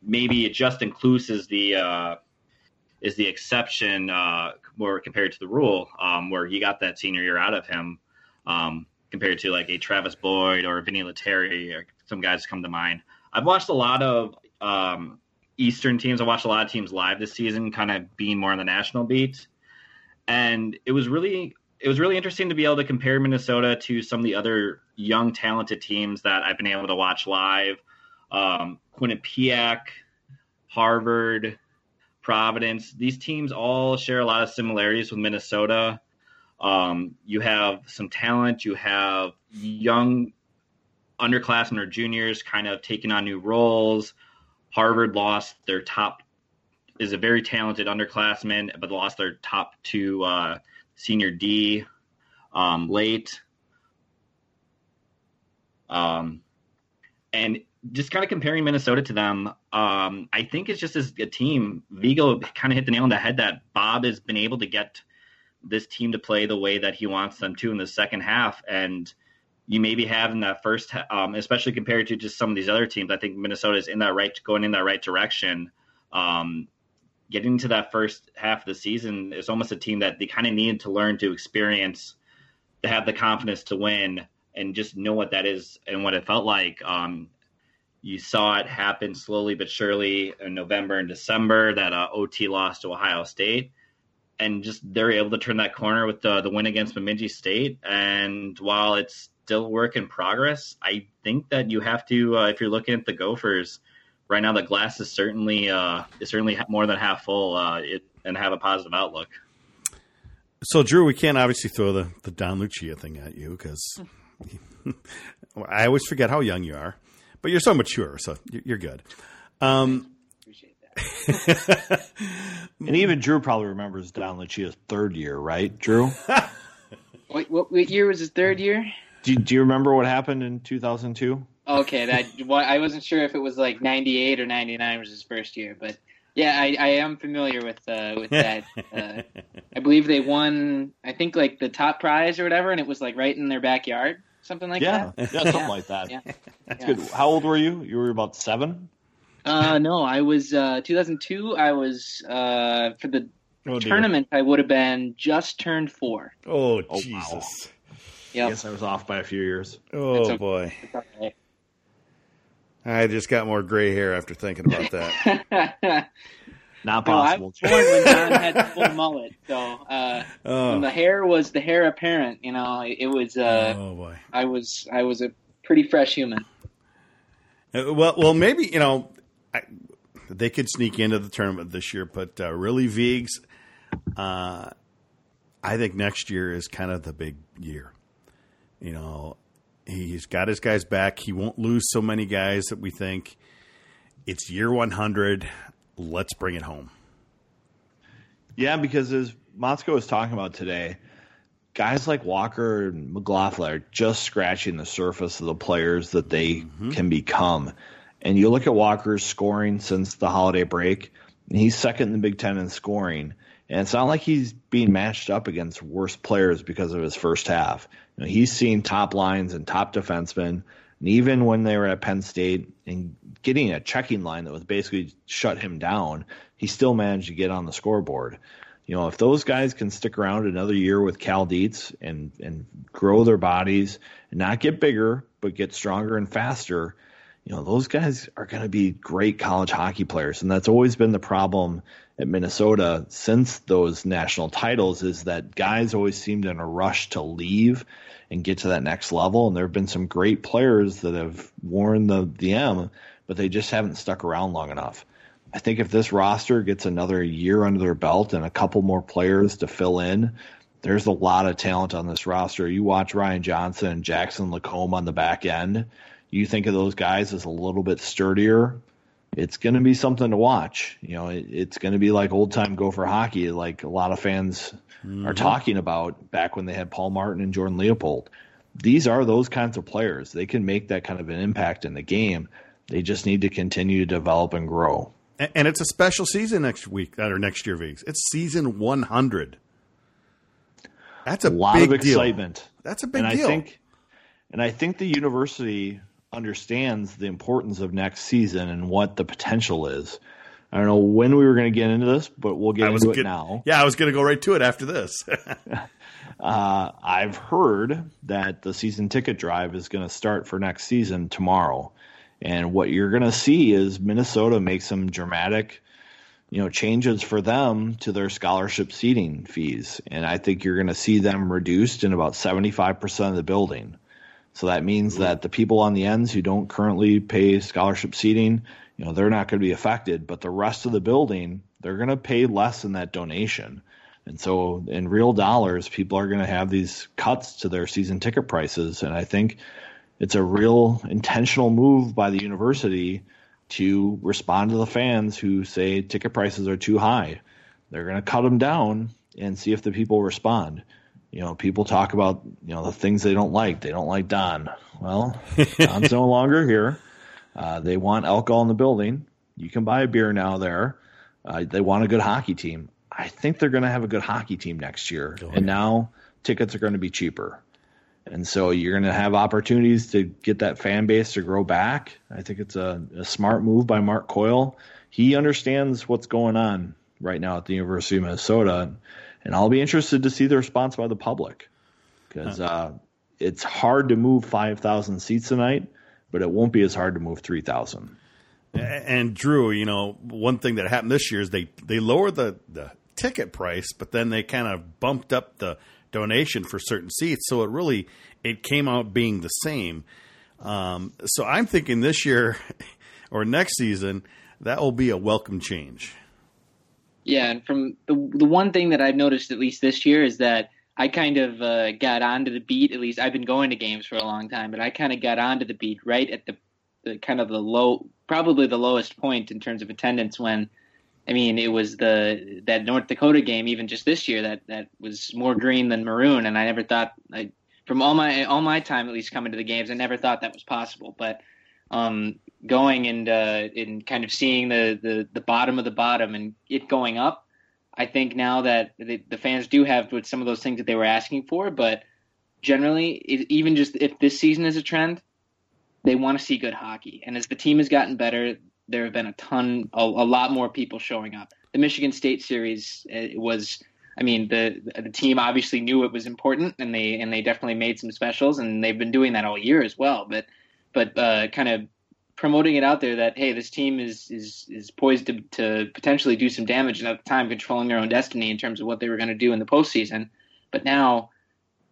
maybe Justin Kloos is the uh, is the exception uh, more compared to the rule, um, where you got that senior year out of him, um, compared to like a Travis Boyd or Vinny Lettieri or some guys come to mind. I've watched a lot of um, Eastern teams. I watched a lot of teams live this season, kind of being more on the national beat, and it was really it was really interesting to be able to compare Minnesota to some of the other young, talented teams that I've been able to watch live. Um, Quinnipiac, Harvard, Providence. These teams all share a lot of similarities with Minnesota. Um, you have some talent. You have young underclassmen or juniors kind of taking on new roles. Harvard lost their top is a very talented underclassman, but lost their top two uh, senior D um, late. Um, and just kind of comparing Minnesota to them, um, I think it's just as a team. Vegoe kind of hit the nail on the head that Bob has been able to get this team to play the way that he wants them to in the second half. And you maybe have in that first, um, especially compared to just some of these other teams. I think Minnesota is in that right, going in that right direction. Um, getting to that first half of the season is almost a team that they kind of needed to learn to experience to have the confidence to win and just know what that is and what it felt like. Um, you saw it happen slowly but surely in November and December that uh, OT lost to Ohio State. And just they're able to turn that corner with the, the win against Bemidji State. And while it's still work in progress, I think that you have to, uh, if you're looking at the Gophers, right now the glass is certainly uh, is certainly more than half full uh, it, and have a positive outlook. So, Drew, we can't obviously throw the, the Don Lucia thing at you because I always forget how young you are, but you're so mature, so you're good. Um. And even Drew probably remembers Don Lucia's third year, right, Drew? Wait, what, what year was his third year? do, do you remember what happened in 2002? Okay, that well, I wasn't sure if it was like '98 or '99 was his first year, but yeah, I, I am familiar with uh, with that. Uh, I believe they won, I think like the top prize or whatever, and it was like right in their backyard, something like yeah, that. yeah, something like that. Yeah. That's Yeah. good. How old were you? You were about seven. Uh, no, I was uh, 2002. I was uh, for the oh, dear. tournament. I would have been just turned four. Oh, wow. Jesus. Yep. Yes, I was off by a few years. Oh, okay. boy. It's all right. I just got more gray hair after thinking about that. Not No, I was born when Don had the full mullet, so uh, when Oh, the hair was the hair apparent, you know, it, it was. Uh, oh boy. I was I was a pretty fresh human. Uh, Well, well, maybe you know I, they could sneak into the tournament this year, but uh, really, Vigs, uh, I think next year is kind of the big year. You know, he's got his guys back. He won't lose so many guys that we think. It's year one hundred. Let's bring it home. Yeah, because as Motzko was talking about today, guys like Walker and McLaughlin are just scratching the surface of the players that they can become. And you look at Walker's scoring since the holiday break, he's second in the Big Ten in scoring. And it's not like he's being matched up against worse players because of his first half. You know, he's seen top lines and top defensemen. And even when they were at Penn State and getting a checking line that was basically shut him down, he still managed to get on the scoreboard. You know, if those guys can stick around another year with Cal Dietz and and grow their bodies and not get bigger but get stronger and faster, you know, those guys are going to be great college hockey players. And that's always been the problem at Minnesota since those national titles is that guys always seemed in a rush to leave and get to that next level. And there have been some great players that have worn the, the M, but they just haven't stuck around long enough. I think if this roster gets another year under their belt and a couple more players to fill in, there's a lot of talent on this roster. You watch Ryan Johnson and Jackson LaCombe on the back end, you think of those guys as a little bit sturdier it's going to be something to watch. You know, it, it's going to be like old time Gopher hockey, like a lot of fans mm-hmm. are talking about back when they had Paul Martin and Jordan Leopold. These are those kinds of players. They can make that kind of an impact in the game. They just need to continue to develop and grow. And it's a special season next week or next year, Viggs. It's season 100. That's a, a lot of excitement. Deal. That's a big and deal. I think, and I think the university understands the importance of next season and what the potential is. I don't know when we were going to get into this, but we'll get into get, it now. Yeah, I was going to go right to it after this. uh, I've heard that the season ticket drive is going to start for next season tomorrow. And what you're going to see is Minnesota make some dramatic, you know, changes for them to their scholarship seating fees. And I think you're going to see them reduced in about 75% of the building. So that means mm-hmm. that the people on the ends who don't currently pay scholarship seating, you know, they're not going to be affected, but the rest of the building, they're going to pay less in that donation. And so in real dollars, people are going to have these cuts to their season ticket prices. And I think it's a real intentional move by the university to respond to the fans who say ticket prices are too high. They're going to cut them down and see if the people respond you know, people talk about, you know, the things they don't like. They don't like Don. Well, Don's no longer here. Uh, they want alcohol in the building. You can buy a beer now there. Uh, they want a good hockey team. I think they're going to have a good hockey team next year. Oh, and now tickets are going to be cheaper. And so you're going to have opportunities to get that fan base to grow back. I think it's a, a smart move by Mark Coyle. He understands what's going on right now at the University of Minnesota and I'll be interested to see the response by the public because uh, it's hard to move five thousand seats tonight, but it won't be as hard to move three thousand. And Drew, you know, one thing that happened this year is they they lowered the the ticket price, but then they kind of bumped up the donation for certain seats, so it really it came out being the same. Um, so I'm thinking this year or next season that will be a welcome change. Yeah, and from the the one thing that I've noticed at least this year is that I kind of uh, got onto the beat. At least I've been going to games for a long time, but I kind of got onto the beat right at the, the kind of the low, probably the lowest point in terms of attendance when. I mean, it was the that North Dakota game, even just this year, that that was more green than maroon, and I never thought, I, from all my all my time at least coming to the games, I never thought that was possible. But um, going and uh, and kind of seeing the, the the bottom of the bottom and it going up. I think now that the, the fans do have with some of those things that they were asking for, but generally, even just if this season is a trend, they want to see good hockey. And as the team has gotten better, there have been a ton, a, a lot more people showing up. The Michigan State series uh, was, I mean, the the team obviously knew it was important, and they and they definitely made some specials, and they've been doing that all year as well. But but uh, kind of promoting it out there that hey, this team is is is poised to to potentially do some damage, and at the time controlling their own destiny in terms of what they were going to do in the postseason. But now,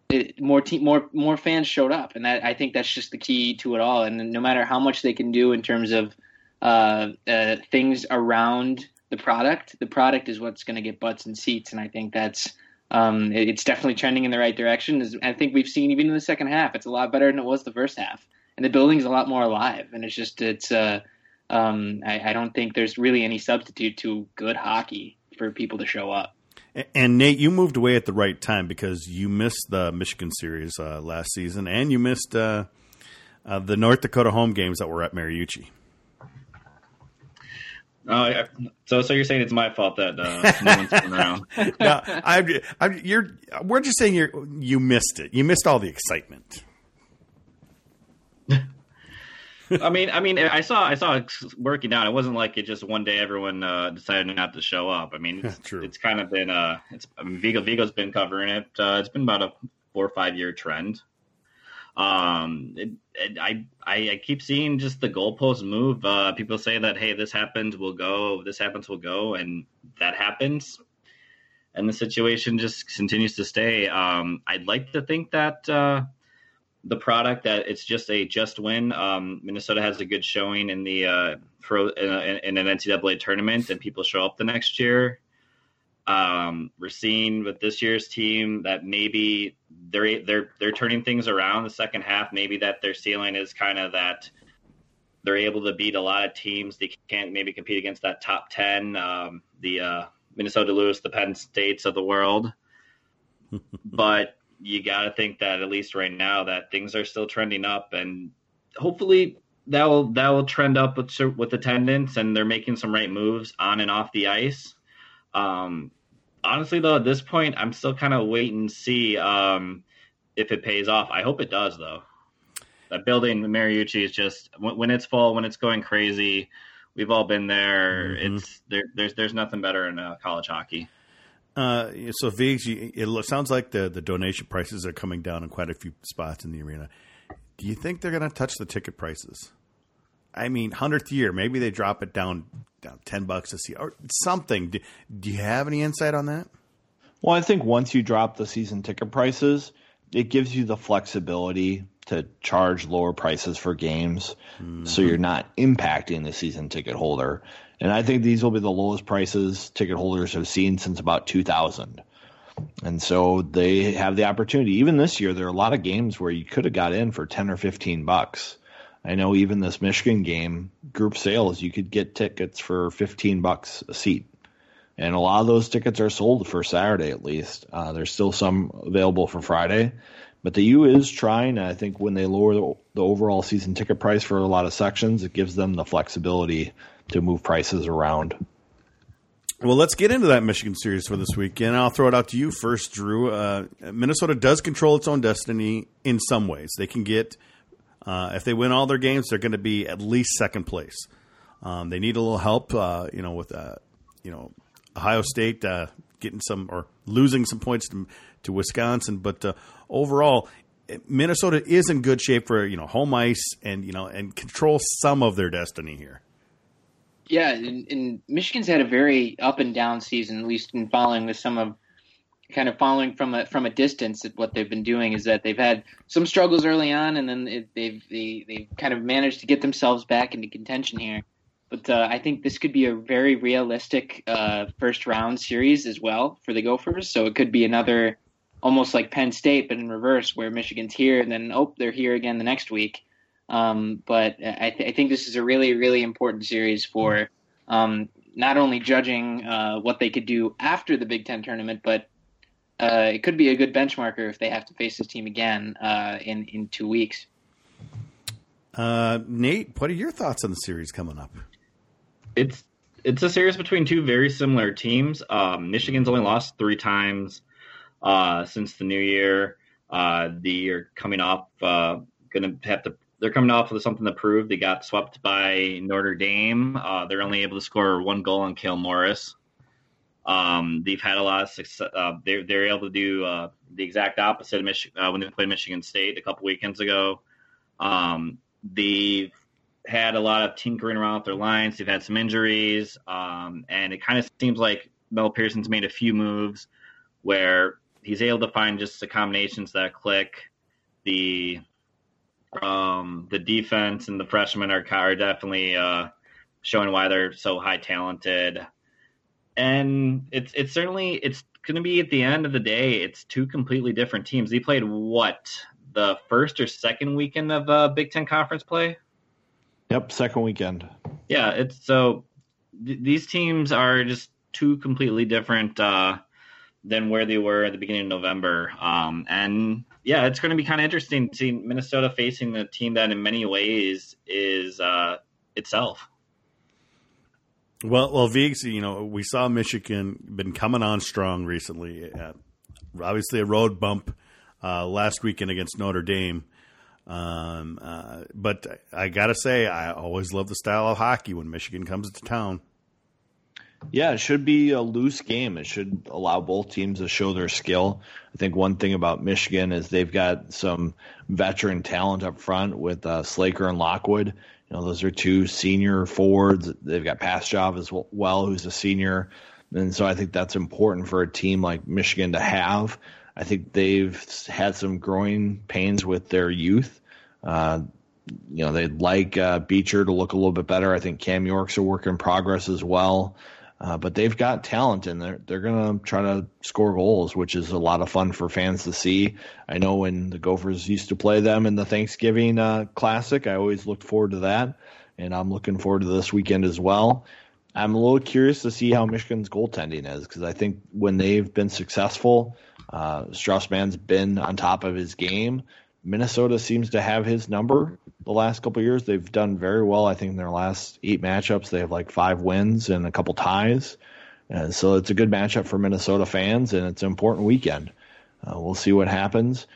it, more te- more more fans showed up, and that I think that's just the key to it all. And no matter how much they can do in terms of uh, uh, things around the product, the product is what's going to get butts and seats, and I think that's. Um, it's definitely trending in the right direction. I think we've seen even in the second half, it's a lot better than it was the first half and the building's a lot more alive. And it's just it's uh, um, I, I don't think there's really any substitute to good hockey for people to show up. And Nate, you moved away at the right time because you missed the Michigan series uh, last season, and you missed uh, uh, the North Dakota home games that were at Mariucci. Oh, so so you're saying it's my fault that uh, no one's been around? no, I'm, I'm, you're. We're just saying you you missed it. You missed all the excitement. I mean, I mean, I saw, I saw it working out. It wasn't like it just one day everyone uh, decided not to show up. I mean, it's, it's kind of been, uh, it's I mean, Vegoe, Vegoe's been covering it. Uh, it's been about a four or five year trend. Um, it, it, I, I, I keep seeing just the goalposts move. Uh, people say that, hey, this happens, we'll go. This happens, we'll go, and that happens, and the situation just continues to stay. Um, I'd like to think that. Uh, the product that it's just a just win. Um, Minnesota has a good showing in the uh, pro in, a, in, an NCAA tournament, and people show up the next year. Um, we're seeing with this year's team that maybe they're they're they're turning things around the second half. Maybe that their ceiling is kind of that they're able to beat a lot of teams. They can't maybe compete against that top ten, um, the uh, Minnesota Lewis, the Penn States of the world. but you got to think that at least right now that things are still trending up, and hopefully that will that will trend up with with attendance, and they're making some right moves on and off the ice. Um, honestly, though, at this point, I'm still kind of waiting and see um, if it pays off. I hope it does, though. That building, Mariucci, is just when, when, it's full, when it's going crazy. We've all been there. Mm-hmm. It's there, there's there's nothing better in uh, college hockey. Uh, so Vigs, it sounds like the the donation prices are coming down in quite a few spots in the arena. Do you think they're going to touch the ticket prices? I mean, hundredth year, maybe they drop it down down ten bucks a seat or something. Do, do you have any insight on that? Well, I think once you drop the season ticket prices, it gives you the flexibility to charge lower prices for games, mm-hmm. so you're not impacting the season ticket holder. And I think these will be the lowest prices ticket holders have seen since about 2000. And so they have the opportunity. Even this year, there are a lot of games where you could have got in for 10 or 15 bucks. I know even this Michigan game, group sales, you could get tickets for 15 bucks a seat. And a lot of those tickets are sold for Saturday at least. Uh, there's still some available for Friday. But the U is trying. I think when they lower the, the overall season ticket price for a lot of sections, it gives them the flexibility to move prices around. Well, let's get into that Michigan series for this weekend. I'll throw it out to you first, Drew. Uh, Minnesota does control its own destiny in some ways. They can get, uh, if they win all their games, they're going to be at least second place. Um, they need a little help, uh, you know, with uh, you know Ohio State uh, getting some or losing some points to, to Wisconsin, but uh, overall, Minnesota is in good shape for you know home ice and you know and control some of their destiny here. Yeah, and, and, Michigan's had a very up and down season, at least in following with some of kind of following from a from a distance at what they've been doing is that they've had some struggles early on, and then it, they've they, they've kind of managed to get themselves back into contention here. But uh, I think this could be a very realistic uh, first round series as well for the Gophers. So it could be another almost like Penn State, but in reverse, where Michigan's here and then oh they're here again the next week. Um, but I, th- I, think this is a really, really important series for um, not only judging uh, what they could do after the Big Ten tournament, but uh, it could be a good benchmarker if they have to face this team again uh, in in two weeks. Uh, Nate, what are your thoughts on the series coming up? It's it's a series between two very similar teams. Um, Michigan's only lost three times uh, since the new year. Uh, the year coming off, going to have to they're coming off of something to prove. They got swept by Notre Dame. Uh, they're only able to score one goal on Cale Morris. Um, they've had a lot of success. Uh, they're, they're able to do uh, the exact opposite Mich- uh, when they played Michigan State a couple weekends ago. Um, they've had a lot of tinkering around with their lines. They've had some injuries, um, and it kind of seems like Mel Pearson's made a few moves where he's able to find just the combinations that click. The um, the defense and the freshmen are, are definitely uh, showing why they're so high talented. And it's it's certainly it's going to be at the end of the day. It's two completely different teams. They played what the first or second weekend of uh, Big Ten conference play. Yep, second weekend. Yeah, it's so th- these teams are just two completely different uh, than where they were at the beginning of November. Um, and yeah, it's going to be kind of interesting to see Minnesota facing the team that, in many ways, is uh, itself. Well, well, Viggs, you know, we saw Michigan been coming on strong recently. Uh, obviously, a road bump uh, last weekend against Notre Dame. Um, uh, but I got to say, I always love the style of hockey when Michigan comes to town. Yeah, it should be a loose game. It should allow both teams to show their skill. I think one thing about Michigan is they've got some veteran talent up front with uh, Slaker and Lockwood. You know, those are two senior forwards. They've got Pastujov as well, who's a senior. And so I think that's important for a team like Michigan to have. I think they've had some growing pains with their youth. Uh, you know, they'd like uh, Beecher to look a little bit better. I think Cam York's a work in progress as well. Uh, but they've got talent and they're they're gonna try to score goals, which is a lot of fun for fans to see. I know when the Gophers used to play them in the Thanksgiving uh, Classic, I always looked forward to that and I'm looking forward to this weekend as well. I'm a little curious to see how Michigan's goaltending is because I think when they've been successful, uh, Strauss-Mann's been on top of his game. Minnesota seems to have his number the last couple years. They've done very well. I think in their last eight matchups, they have like five wins and a couple ties. And so it's a good matchup for Minnesota fans, and it's an important weekend. Uh, we'll see what happens.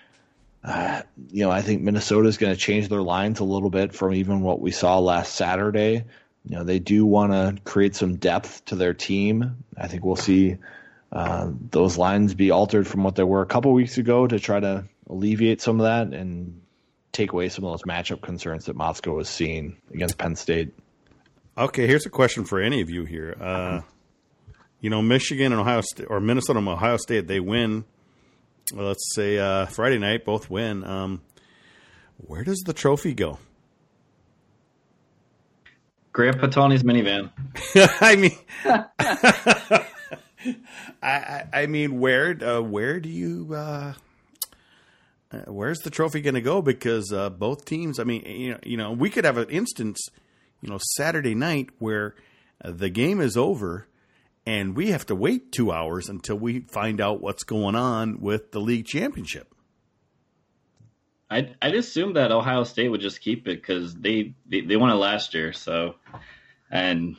Uh, you know, I think Minnesota is going to change their lines a little bit from even what we saw last Saturday. You know, they do want to create some depth to their team. I think we'll see uh, those lines be altered from what they were a couple weeks ago to try to alleviate some of that and take away some of those matchup concerns that Motzko was seeing against Penn State. Okay, here's a question for any of you here. Uh, you know, Michigan and Ohio State, or Minnesota and Ohio State, they win. Well, let's say uh, Friday night, both win. Um, where does the trophy go? Grandpa Tony's minivan. I mean, I, I, I mean, where uh, where do you uh, uh where's the trophy going to go? Because uh, both teams, I mean, you know, you know, we could have an instance, you know, Saturday night where uh, the game is over and we have to wait two hours until we find out what's going on with the league championship. I'd, I'd assume that Ohio State would just keep it because they, they, they won it last year. So, and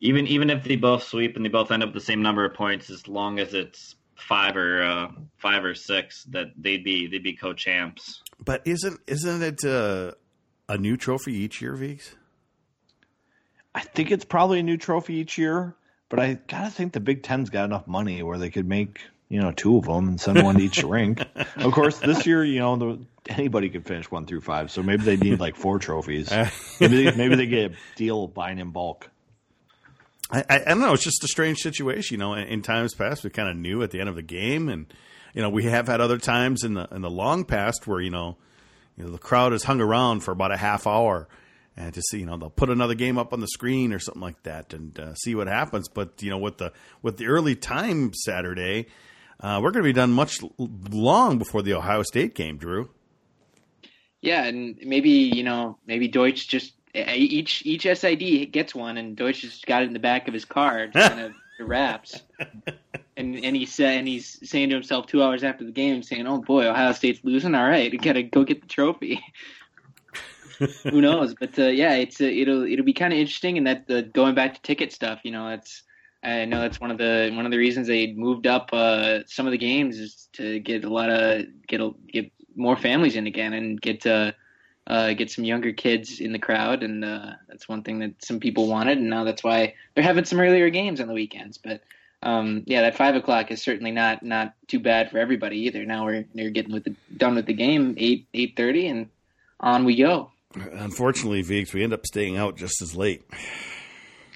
even even if they both sweep and they both end up the same number of points, as long as it's five or uh, five or six, that they'd be they'd be co-champs. But isn't isn't it uh, a new trophy each year, Vigs? I think it's probably a new trophy each year, but I gotta think the Big Ten's got enough money where they could make you know two of them and send one to each rink. Of course, this year you know the, anybody could finish one through five, so maybe they need like four trophies. maybe they, maybe they get a deal buying in bulk. I, I, I, don't know. It's just a strange situation. You know, in, in times past, we kind of knew at the end of the game, and you know, we have had other times in the in the long past where you know, you know, the crowd has hung around for about a half hour, and to see, you know, they'll put another game up on the screen or something like that, and uh, see what happens. But you know, with the with the early time Saturday, uh, we're going to be done much long before the Ohio State game, Drew. Yeah, and maybe you know, maybe Deutsch just each each SID gets one, and Deutsch just got it in the back of his car, just kind of wraps. And and he said, and he's saying to himself two hours after the game, saying, "Oh boy, Ohio State's losing. All right, we gotta go get the trophy." Who knows? But uh, yeah, it's uh, it'll it'll be kind of interesting. And that the going back to ticket stuff, you know, that's I know that's one of the one of the reasons they moved up uh, some of the games is to get a lot of get a, get more families in again and get. Uh, uh, get some younger kids in the crowd, and uh, that's one thing that some people wanted, and now that's why they're having some earlier games on the weekends. But um, yeah, that five o'clock is certainly not not too bad for everybody either. Now we're they're getting with the, done with the game eight eight thirty, and on we go. Unfortunately, Vigs, we end up staying out just as late.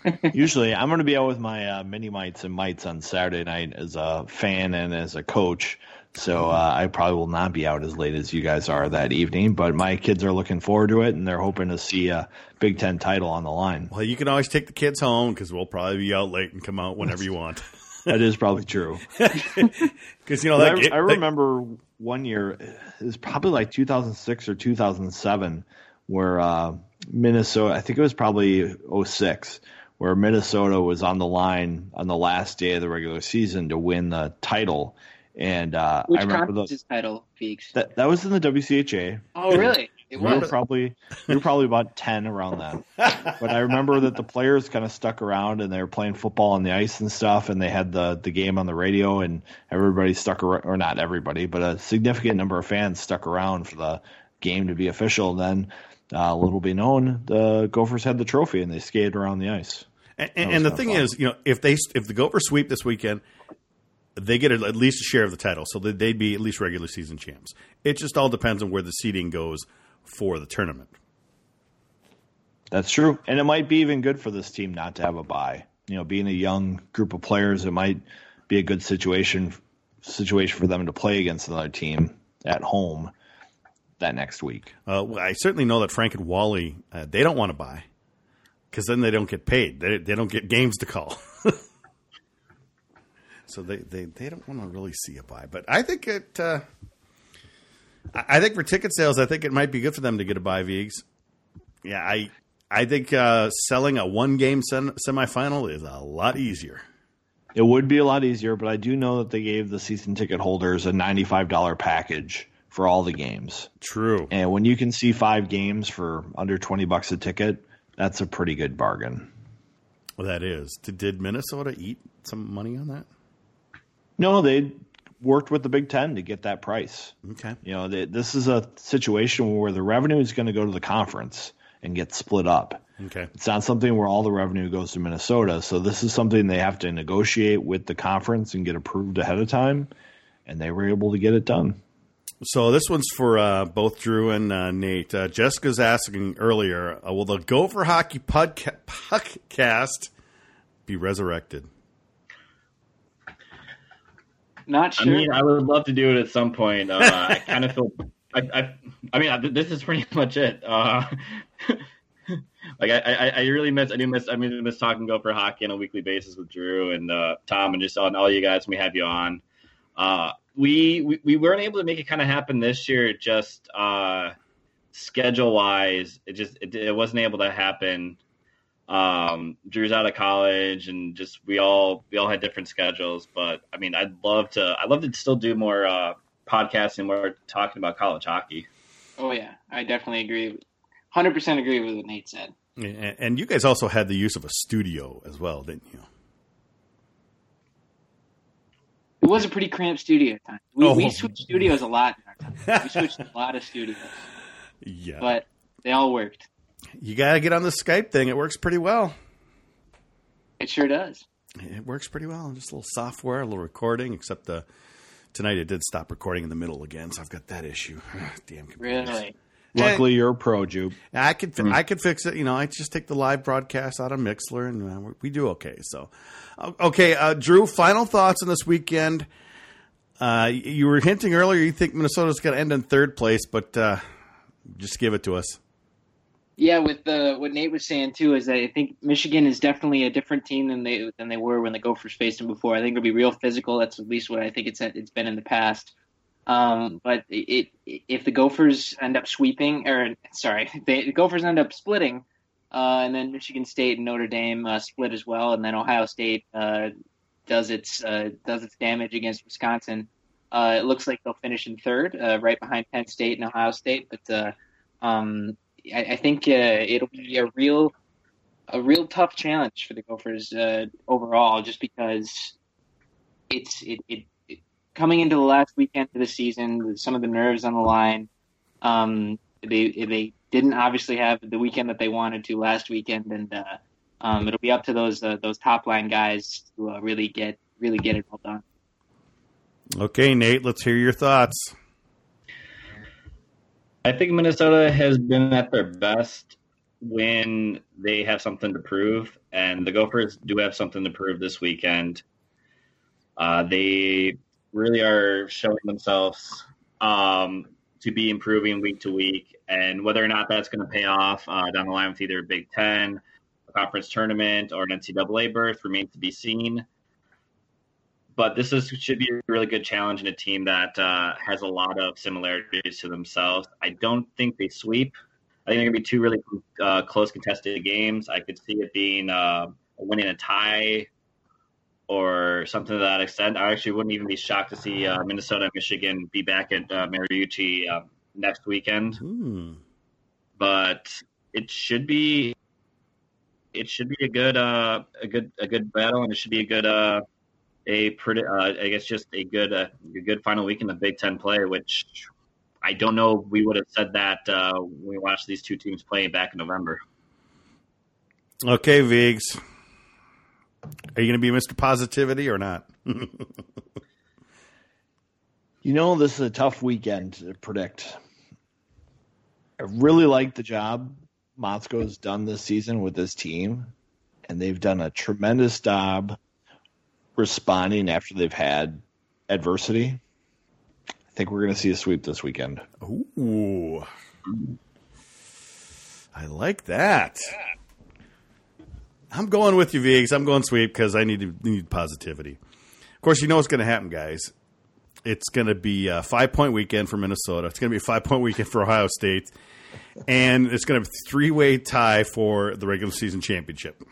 Usually, I'm going to be out with my uh, mini mites and mites on Saturday night as a fan and as a coach. So uh, I probably will not be out as late as you guys are that evening, but my kids are looking forward to it, and they're hoping to see a Big Ten title on the line. Well, you can always take the kids home because we'll probably be out late and come out whenever you want. that is probably true. Because you know, that, I, I, remember that, one year it was probably like 2006 or 2007 where uh, Minnesota. I think it was probably 06 where Minnesota was on the line on the last day of the regular season to win the title and uh, Which I remember the title, Feeks? That that was in the WCHA. Oh, really? It we was. were probably we were probably about ten around then. but I remember that the players kind of stuck around and they were playing football on the ice and stuff, and they had the the game on the radio, and everybody stuck around, or not everybody, but a significant number of fans stuck around for the game to be official. And then, uh, little be known, the Gophers had the trophy and they skated around the ice. And, and the thing fun. is, you know, if they if the Gophers sweep this weekend, they get at least a share of the title, so they'd be at least regular season champs. It just all depends on where the seeding goes for the tournament. That's true, and it might be even good for this team not to have a bye. You know, being a young group of players, it might be a good situation situation for them to play against another team at home that next week. Uh, well, I certainly know that Frank and Wally uh, they don't want to bye because then they don't get paid. They, they don't get games to call. So they, they, they don't want to really see a bye. But I think it. Uh, I think for ticket sales, I think it might be good for them to get a bye, Vigs. Yeah, I I think uh, selling a one game sem- semifinal is a lot easier. It would be a lot easier, but I do know that they gave the season ticket holders a $95 package for all the games. True. And when you can see five games for under 20 bucks a ticket, that's a pretty good bargain. Well, that is. Did, did Minnesota eat some money on that? No, they worked with the Big Ten to get that price. Okay. You know, they, this is a situation where the revenue is going to go to the conference and get split up. Okay. It's not something where all the revenue goes to Minnesota. So this is something they have to negotiate with the conference and get approved ahead of time. And they were able to get it done. So this one's for uh, both Drew and uh, Nate. Uh, Jessica's asking earlier, uh, will the Gopher Hockey podca- podcast be resurrected? Not sure. I mean, I would love to do it at some point. Uh, I kind of feel. I, I, I mean, I, this is pretty much it. Uh, like I, I, I really miss. I do miss. I mean, miss talking Gopher hockey on a weekly basis with Drew and uh, Tom and just on all you guys. When we have you on. Uh, we, we we weren't able to make it kind of happen this year. Just uh, schedule wise, it just it, it wasn't able to happen um, Drew's out of college, and just we all we all had different schedules. But I mean, I'd love to. I'd love to still do more uh, podcasting, more talking about college hockey. oh yeah, I definitely agree. Hundred percent agree with what Nate said. And, and you guys also had the use of a studio as well, didn't you? It was a pretty cramped studio time. We, Oh. we switched studios a lot in our time. We switched a lot of studios, Yeah. but they all worked. You got to get on the Skype thing. It works pretty well. It sure does. It works pretty well. Just a little software, a little recording, except the tonight it did stop recording in the middle again, so I've got that issue. Damn computers. Really. Luckily, you're a pro, Jupe. I could fi- I could fix it. You know, I just take the live broadcast out of Mixlr, and uh, we- we do okay. So, okay, uh, Drew. Final thoughts on this weekend. Uh, you were hinting earlier you think Minnesota's going to end in third place, but uh, just give it to us. Yeah, with the what Nate was saying too is that I think Michigan is definitely a different team than they than they were when the Gophers faced them before. I think it'll be real physical. That's at least what I think it's it's been in the past. Um, but it, it if the Gophers end up sweeping, or sorry, they, the Gophers end up splitting, uh, and then Michigan State and Notre Dame uh, split as well, and then Ohio State uh, does its uh, does its damage against Wisconsin. Uh, it looks like they'll finish in third, uh, right behind Penn State and Ohio State. But um, I, I think uh, it'll be a real a real tough challenge for the Gophers uh, overall, just because it's it, it, it coming into the last weekend of the season some of the nerves on the line. Um, they they didn't obviously have the weekend that they wanted to last weekend, and uh, um, it'll be up to those uh, those top line guys to uh, really get really get it all done. Okay, Nate, let's hear your thoughts. I think Minnesota has been at their best when they have something to prove, and the Gophers do have something to prove this weekend. Uh, they really are showing themselves um, to be improving week to week, and whether or not that's going to pay off uh, down the line with either Big Ten, a conference tournament, or an NCAA berth remains to be seen. But this is should be a really good challenge in a team that uh, has a lot of similarities to themselves. I don't think they sweep. I think they're going to be two really uh, close contested games. I could see it being uh, winning a tie or something to that extent. I actually wouldn't even be shocked to see uh, Minnesota and Michigan be back at uh, Mariucci uh, next weekend. Hmm. But it should be it should be a good uh, a good a good battle, and it should be a good uh, a pretty uh, I guess just a good uh, a good final week in the Big Ten play, which I don't know we would have said that uh, when we watched these two teams play back in November. Okay, Vigs. Are you going to be Mr. Positivity or not? You know, this is a tough weekend to predict. I really like the job Motzko's done this season with this team, and they've done a tremendous job responding after they've had adversity. I think we're going to see a sweep this weekend. Ooh. I like that. I'm going with you, Vigs. I'm going sweep because I need to need positivity. Of course, you know what's going to happen, guys. It's going to be a five point weekend for Minnesota. It's going to be a five point weekend for Ohio State. and it's going to be a three way tie for the regular season championship.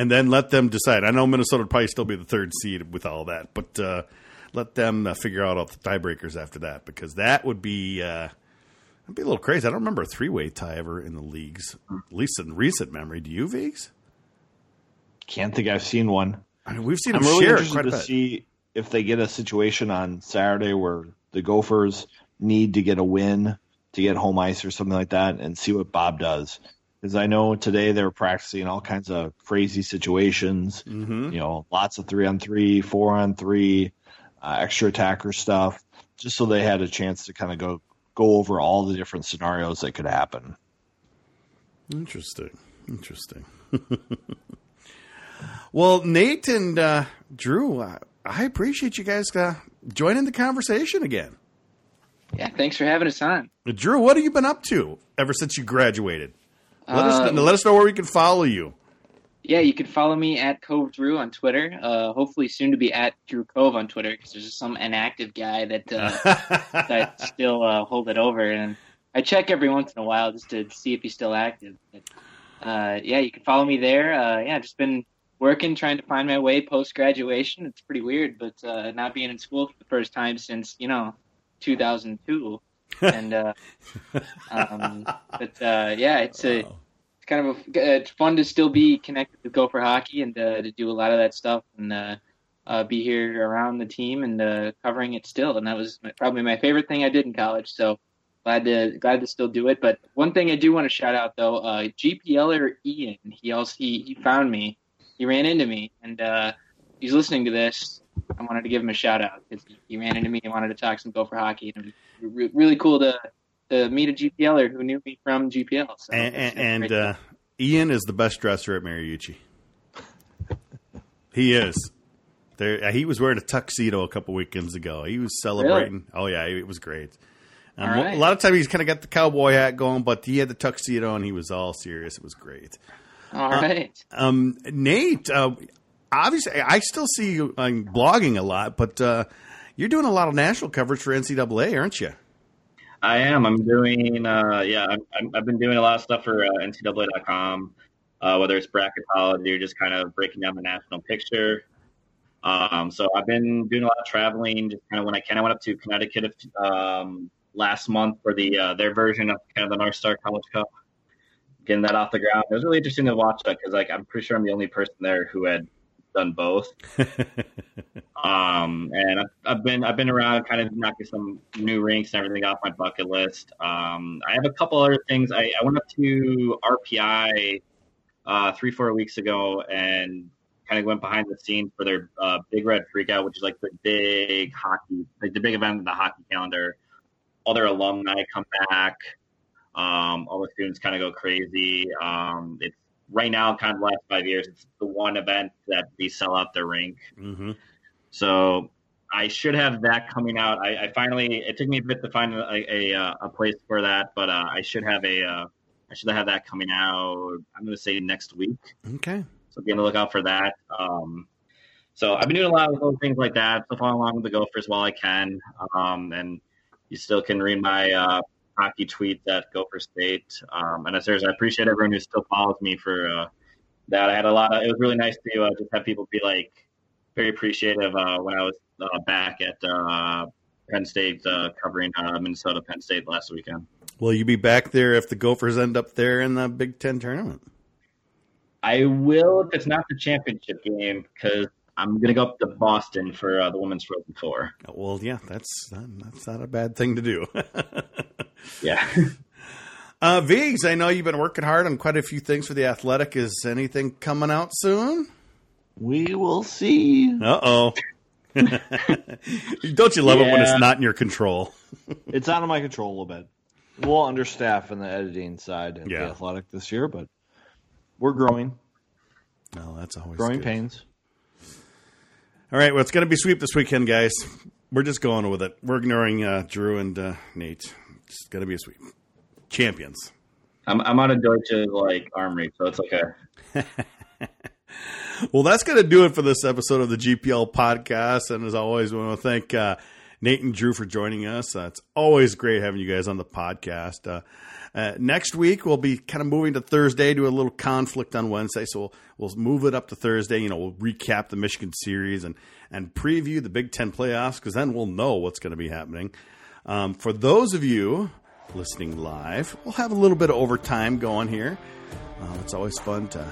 And then let them decide. I know Minnesota would probably still be the third seed with all that, but uh, let them uh, figure out all the tiebreakers after that because that would be uh, that'd be a little crazy. I don't remember a three way tie ever in the leagues, at least in recent memory. Do you, Vigs? Can't think I've seen one. I mean, we've seen I'm them really share interested quite a to see if they get a situation on Saturday where the Gophers need to get a win to get home ice or something like that, and see what Bob does. Because I know today they're practicing all kinds of crazy situations. Mhm. You know, lots of three on three, four on three, uh, extra attacker stuff, just so they had a chance to kind of go go over all the different scenarios that could happen. Interesting. Interesting. well, Nate and uh, Drew, uh, I appreciate you guys uh, joining the conversation again. Yeah, thanks for having us on. Drew, what have you been up to ever since you graduated? Let us Um, let us know where we can follow you. Yeah, you can follow me at Cove Drew on Twitter. Uh, hopefully, soon to be at Drew Cove on Twitter because there's some inactive guy that uh, that still uh, hold it over, and I check every once in a while just to see if he's still active. But, uh, yeah, you can follow me there. Uh, yeah, just been working, trying to find my way post graduation. It's pretty weird, but uh, not being in school for the first time since you know 2002, and uh, um, but uh, yeah, it's a it's kind of a, it's fun to still be connected with Gopher hockey and uh, to do a lot of that stuff and uh, uh, be here around the team and uh, covering it still. And that was my, probably my favorite thing I did in college. So glad to glad to still do it. But one thing I do want to shout out though, uh, GPLer Ian, he also he, he found me, he ran into me, and uh, he's listening to this. I wanted to give him a shout out because he, he ran into me and wanted to talk some Gopher hockey, and re- really cool to to meet a GPLer who knew me from GPL. So and it's and uh, Ian is the best dresser at Mariucci. he is. There, uh, he was wearing a tuxedo a couple weekends ago. He was celebrating. Oh yeah, it was great. Um, right. A lot of times he's kind of got the cowboy hat going, but he had the tuxedo and he was all serious. It was great. All right. Um, Nate, uh, obviously, I still see you um, blogging a lot, but uh, you're doing a lot of national coverage for NCAA, aren't you? I am. I'm doing. Uh, yeah, I'm, I've been doing a lot of stuff for uh, NCAA.com, uh, whether it's bracketology or just kind of breaking down the national picture. Um, so I've been doing a lot of traveling, just kind of when I can. I went up to Connecticut um, last month for the uh, their version of kind of the North Star College Cup, getting that off the ground. It was really interesting to watch that because like I'm pretty sure I'm the only person there who had done both. Um, and I've, I've been I've been around, kind of knocking some new rinks and everything off my bucket list. Um, I have a couple other things. I, I went up to RPI uh, three four weeks ago and kind of went behind the scenes for their uh, Big Red Freakout, which is like the big hockey, like the big event in the hockey calendar. All their alumni come back. Um, all the students kind of go crazy. Um, it's right now, kind of last five years, it's the one event that they sell out their rink. hmm So I should have that coming out. I, I finally it took me a bit to find a a, a, place for that, but uh, I should have a uh, I should have that coming out. I'm going to say next week. Okay. So be on the lookout for that. Um, so I've been doing a lot of little things like that. So follow along with the Gophers while I can, um, and you still can read my uh, hockey tweets at Gopher State. Um, and seriously, I appreciate everyone who still follows me for uh, that. I had a lot of. It was really nice to uh, just have people be like very appreciative uh, when I was uh, back at uh, Penn State uh, covering uh, Minnesota Penn State last weekend. Will you be back there if the Gophers end up there in the Big Ten tournament? I will if it's not the championship game because I'm gonna go up to Boston for uh, the women's Frozen Four. Well, yeah, that's that's not a bad thing to do. Yeah. uh, Viggs, I know you've been working hard on quite a few things for the Athletic. Is anything coming out soon? We will see. Uh oh. Don't you love it when it's not in your control? It's out of my control a little bit. We'll understaff in the editing side of Yeah. the athletic this year, but we're growing, No, that's always growing good. pains. All right, well, it's going to be sweep this weekend, guys. We're just going with it. We're ignoring uh, Drew and uh, Nate. It's going to be a sweep. Champions. I'm I'm out of Deutsche like armory, so it's okay. Well, that's going to do it for this episode of the GPL podcast. And as always, we want to thank uh, Nate and Drew for joining us. Uh, it's always great having you guys on the podcast. Uh, next week we'll be kind of moving to Thursday to a little conflict on Wednesday, so we'll, we'll move it up to Thursday. You know, we'll recap the Michigan series and and preview the Big Ten playoffs because then we'll know what's going to be happening. Um, for those of you listening live, we'll have a little bit of overtime going here. Uh, it's always fun to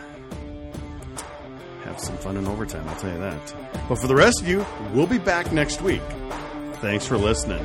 have some fun in overtime. I'll tell you that. But for the rest of you, we'll be back next week. Thanks for listening.